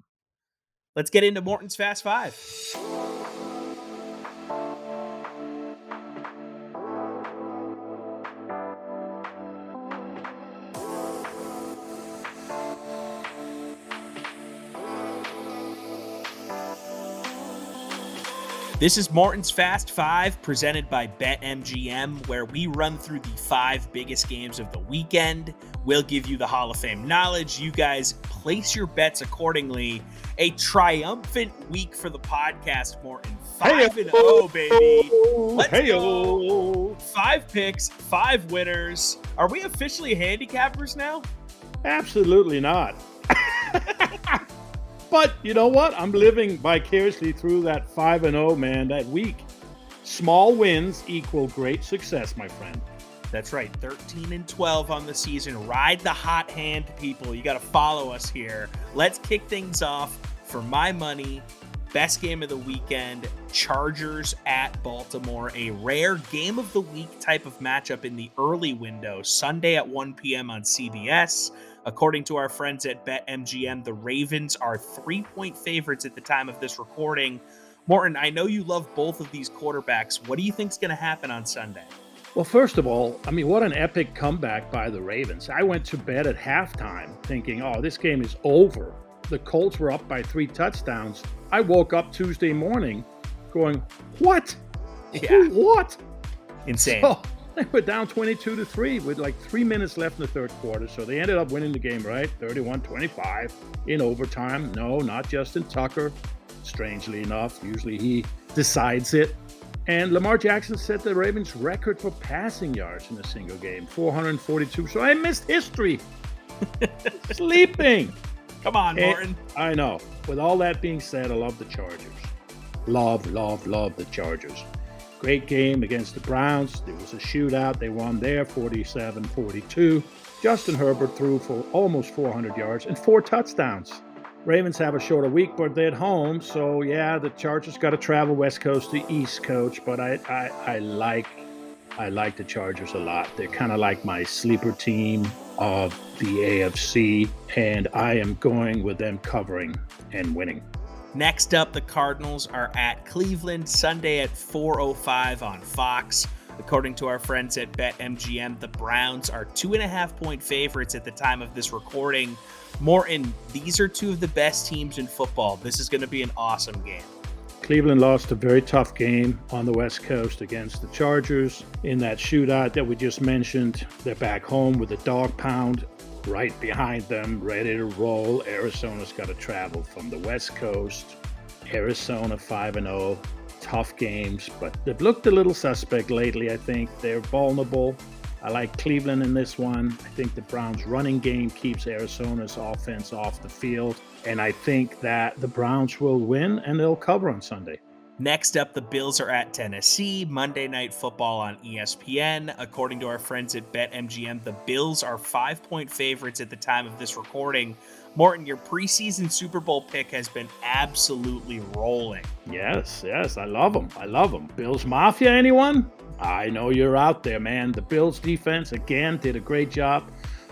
Let's get into Morten's Fast Five. This is Morten's Fast Five presented by BetMGM, where we run through the five biggest games of the weekend. We'll give you the Hall of Fame knowledge. You guys place your bets accordingly. A triumphant week for the podcast, Morten. Five and oh, baby. Let's go. Five picks, five winners. Are we officially handicappers now?
Absolutely not. But you know what? I'm living vicariously through that 5 and 0 man that week. Small wins equal great success, my friend.
That's right. 13 and 12 on the season. Ride the hot hand, people. You got to follow us here. Let's kick things off for my money. Best game of the weekend Chargers at Baltimore. A rare game of the week type of matchup in the early window, Sunday at 1 p.m. on CBS. According to our friends at BetMGM, the Ravens are three point favorites at the time of this recording. Morten, I know you love both of these quarterbacks. What do you think is going to happen on Sunday?
Well, first of all, I mean, what an epic comeback by the Ravens. I went to bed at halftime thinking, oh, this game is over. The Colts were up by three touchdowns. I woke up Tuesday morning going, what?
Yeah.
What?
Insane.
So, they were down 22 to 3 with like three minutes left in the third quarter. So they ended up winning the game, right? 31 25 in overtime. No, not Justin Tucker. Strangely enough, usually he decides it. And Lamar Jackson set the Ravens record for passing yards in a single game 442. So I missed history. Sleeping.
Come on, Martin.
I know. With all that being said, I love the Chargers. Love, love, love the Chargers. Great game against the Browns. There was a shootout. They won there 47 42. Justin Herbert threw for almost 400 yards and four touchdowns. Ravens have a shorter week, but they're at home. So, yeah, the Chargers got to travel West Coast to East Coast, but I, I, I like I like the Chargers a lot. They're kind of like my sleeper team of the AFC, and I am going with them covering and winning.
Next up, the Cardinals are at Cleveland Sunday at 4:05 on Fox. According to our friends at BetMGM, the Browns are two and a half point favorites at the time of this recording. Morten, these are two of the best teams in football. This is going to be an awesome game.
Cleveland lost a very tough game on the West Coast against the Chargers in that shootout that we just mentioned. They're back home with a dog pound right behind them, ready to roll. Arizona's got to travel from the West Coast. Arizona 5 and 0. Tough games, but they've looked a little suspect lately, I think. They're vulnerable. I like Cleveland in this one. I think the Browns' running game keeps Arizona's offense off the field. And I think that the Browns will win and they'll cover on Sunday.
Next up, the Bills are at Tennessee, Monday Night Football on ESPN. According to our friends at BetMGM, the Bills are five point favorites at the time of this recording. Morten, your preseason Super Bowl pick has been absolutely rolling.
Yes, yes, I love them. I love them. Bills Mafia, anyone? I know you're out there, man. The Bills defense, again, did a great job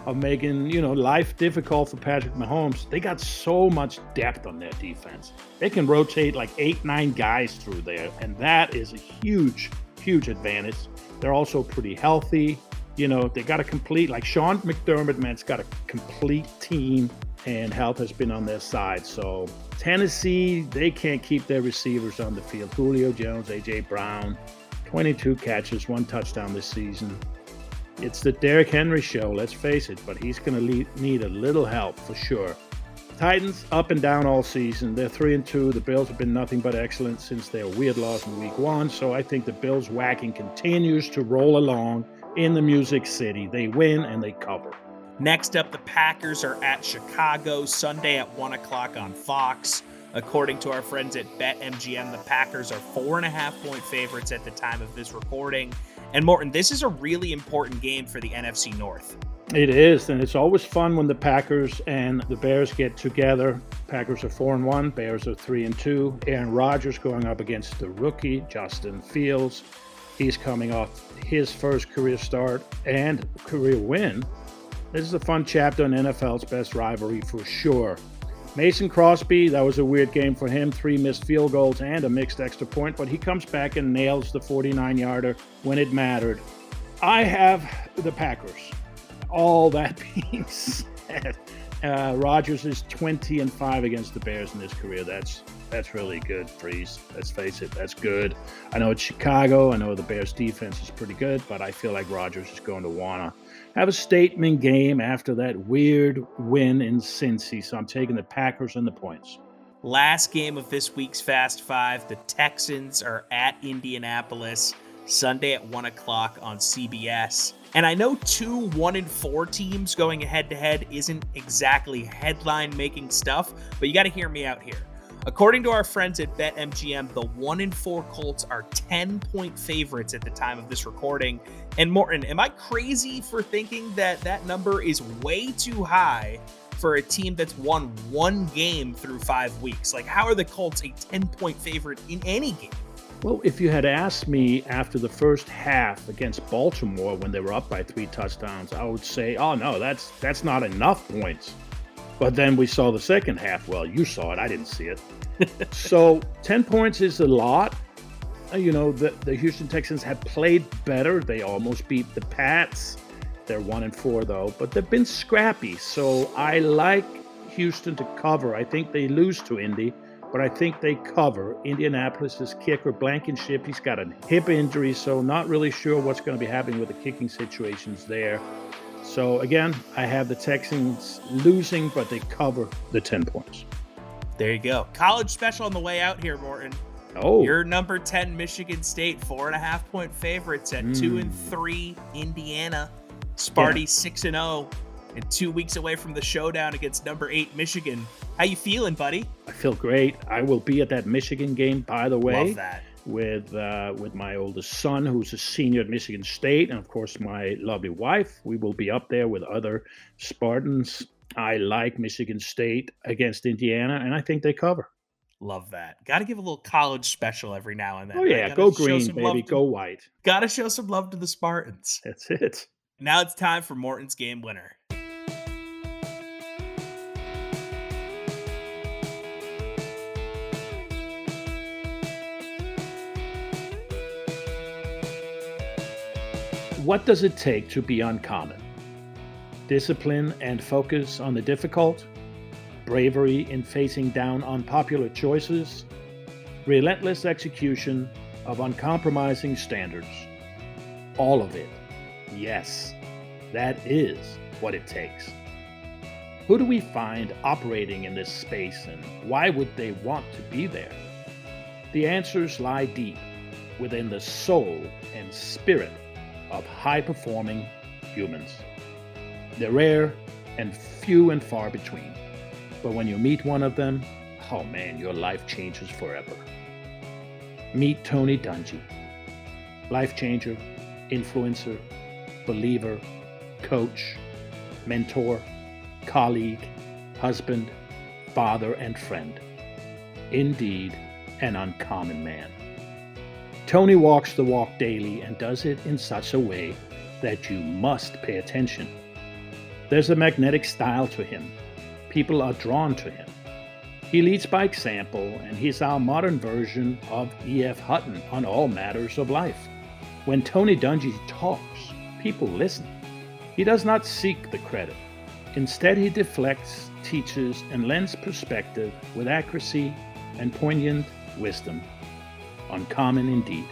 of making you know life difficult for Patrick Mahomes. They got so much depth on their defense. They can rotate like eight, nine guys through there, and that is a huge, huge advantage. They're also pretty healthy. You know, they got a complete like Sean McDermott, man's got a complete team, and health has been on their side. So Tennessee, they can't keep their receivers on the field. Julio Jones, AJ Brown, 22 catches, one touchdown this season. It's the Derrick Henry show, let's face it, but he's going to need a little help for sure. Titans up and down all season. They're three and two. The Bills have been nothing but excellent since their weird loss in Week One. So I think the Bills whacking continues to roll along. in the Music City. They win and they cover.
Next up, the Packers are at Chicago Sunday at 1 o'clock on Fox. According to our friends at BetMGM, the Packers are four and a half point favorites at the time of this recording. And Morten, this is a really important game for the NFC North.
It is, and it's always fun when the Packers and the Bears get together. Packers are four and one, Bears are three and two. Aaron Rodgers going up against the rookie Justin Fields. He's coming off his first career start and career win. This is a fun chapter in NFL's best rivalry for sure. Mason Crosby, that was a weird game for him. Three missed field goals and a mixed extra point, but he comes back and nails the 49 yarder when it mattered. I have the Packers. All that being said, uh, Rodgers is 20 and 5 against the Bears in his career. That's that's really good, Freeze. Let's face it, that's good. I know it's Chicago. I know the Bears defense is pretty good, but I feel like Rodgers is going to wanna have a statement game after that weird win in Cincy. So I'm taking the Packers and the points.
Last game of this week's Fast Five, the Texans are at Indianapolis Sunday at one o'clock on CBS. And I know two one and four teams going head to head isn't exactly headline making stuff, but you got to hear me out here. According to our friends at BetMGM, the 1 in 4 Colts are 10 point favorites at the time of this recording. And Morten, am I crazy for thinking that that number is way too high for a team that's won one game through five weeks? Like, how are the Colts a 10 point favorite in any game?
Well, if you had asked me after the first half against Baltimore when they were up by three touchdowns, I would say, "Oh no, that's that's not enough points." But then we saw the second half. Well, you saw it. I didn't see it. so 10 points is a lot. Uh, you know, the, the Houston Texans have played better. They almost beat the Pats. They're one and four, though, but they've been scrappy. So I like Houston to cover. I think they lose to Indy, but I think they cover. Indianapolis's kicker, Blankenship, he's got a hip injury, so not really sure what's going to be happening with the kicking situations there. So again, I have the Texans losing, but they cover the 10 points.
There you go. College special on the way out here, Morten.
Oh.
Your number 10 Michigan State, four and a half point favorites at mm. two and hmm. three Indiana. Sparty yeah. six and oh, and two weeks away from the showdown against number eight Michigan. How you feeling, buddy?
I feel great. I will be at that Michigan game, by the way.
Love that
with uh, with my oldest son, who's a senior at Michigan State, and of course my lovely wife. We will be up there with other Spartans. I like Michigan State against Indiana, and I think they cover.
Love that. Got to give a little college special every now and then.
Oh yeah, go green, baby, to, go white.
Got to show some love to the Spartans.
That's it.
Now it's time for Morten's game winner.
What does it take to be uncommon? Discipline and focus on the difficult, bravery in facing down unpopular choices, relentless execution of uncompromising standards. All of it. Yes, that is what it takes. Who do we find operating in this space and why would they want to be there? The answers lie deep within the soul and spirit of high performing humans. They're rare and few and far between, but when you meet one of them, oh man, your life changes forever. Meet Tony Dungy, life changer, influencer, believer, coach, mentor, colleague, husband, father, and friend. Indeed, an uncommon man. Tony walks the walk daily and does it in such a way that you must pay attention. There's a magnetic style to him. People are drawn to him. He leads by example, and he's our modern version of E.F. Hutton on all matters of life. When Tony Dungy talks, people listen. He does not seek the credit. Instead, he deflects, teaches, and lends perspective with accuracy and poignant wisdom uncommon indeed.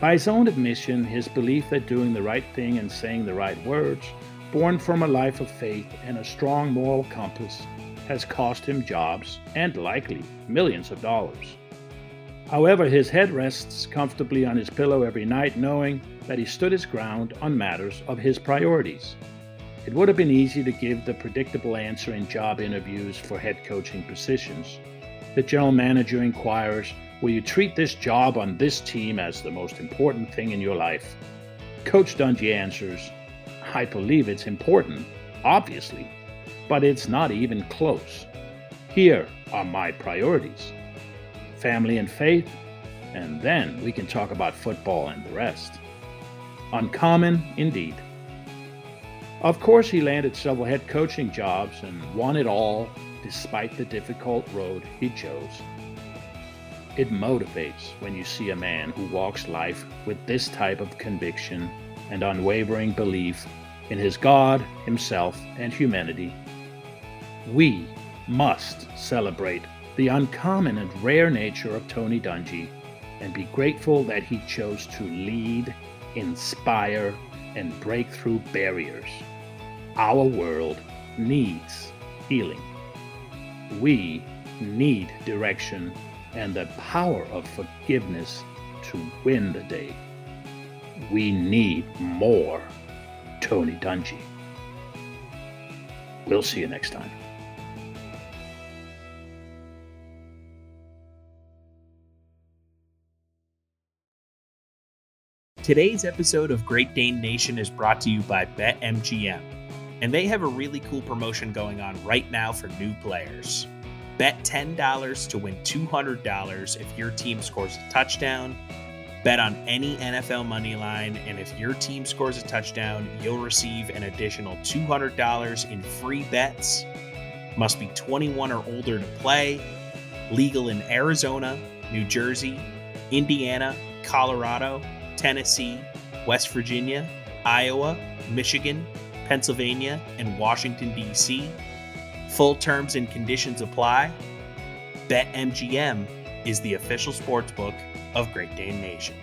By his own admission, his belief that doing the right thing and saying the right words, born from a life of faith and a strong moral compass, has cost him jobs and likely millions of dollars. However, his head rests comfortably on his pillow every night, knowing that he stood his ground on matters of his priorities. It would have been easy to give the predictable answer in job interviews for head coaching positions. The general manager inquires, Will you treat this job on this team as the most important thing in your life? Coach Dungy answers, I believe it's important, obviously, but it's not even close. Here are my priorities family and faith, and then we can talk about football and the rest. Uncommon indeed. Of course, he landed several head coaching jobs and won it all despite the difficult road he chose. It motivates when you see a man who walks life with this type of conviction and unwavering belief in his God, himself, and humanity. We must celebrate the uncommon and rare nature of Tony Dungy and be grateful that he chose to lead, inspire, and break through barriers. Our world needs healing. We need direction and the power of forgiveness to win the day. We need more Tony Dungy. We'll see you next time.
Today's episode of Great Dane Nation is brought to you by BetMGM and they have a really cool promotion going on right now for new players. Bet $10 to win $200 if your team scores a touchdown. Bet on any NFL money line, and if your team scores a touchdown, you'll receive an additional $200 in free bets. Must be 21 or older to play. Legal in Arizona, New Jersey, Indiana, Colorado, Tennessee, West Virginia, Iowa, Michigan, Pennsylvania, and Washington, D.C. Full terms and conditions apply. BetMGM is the official sportsbook of Great Dane Nation.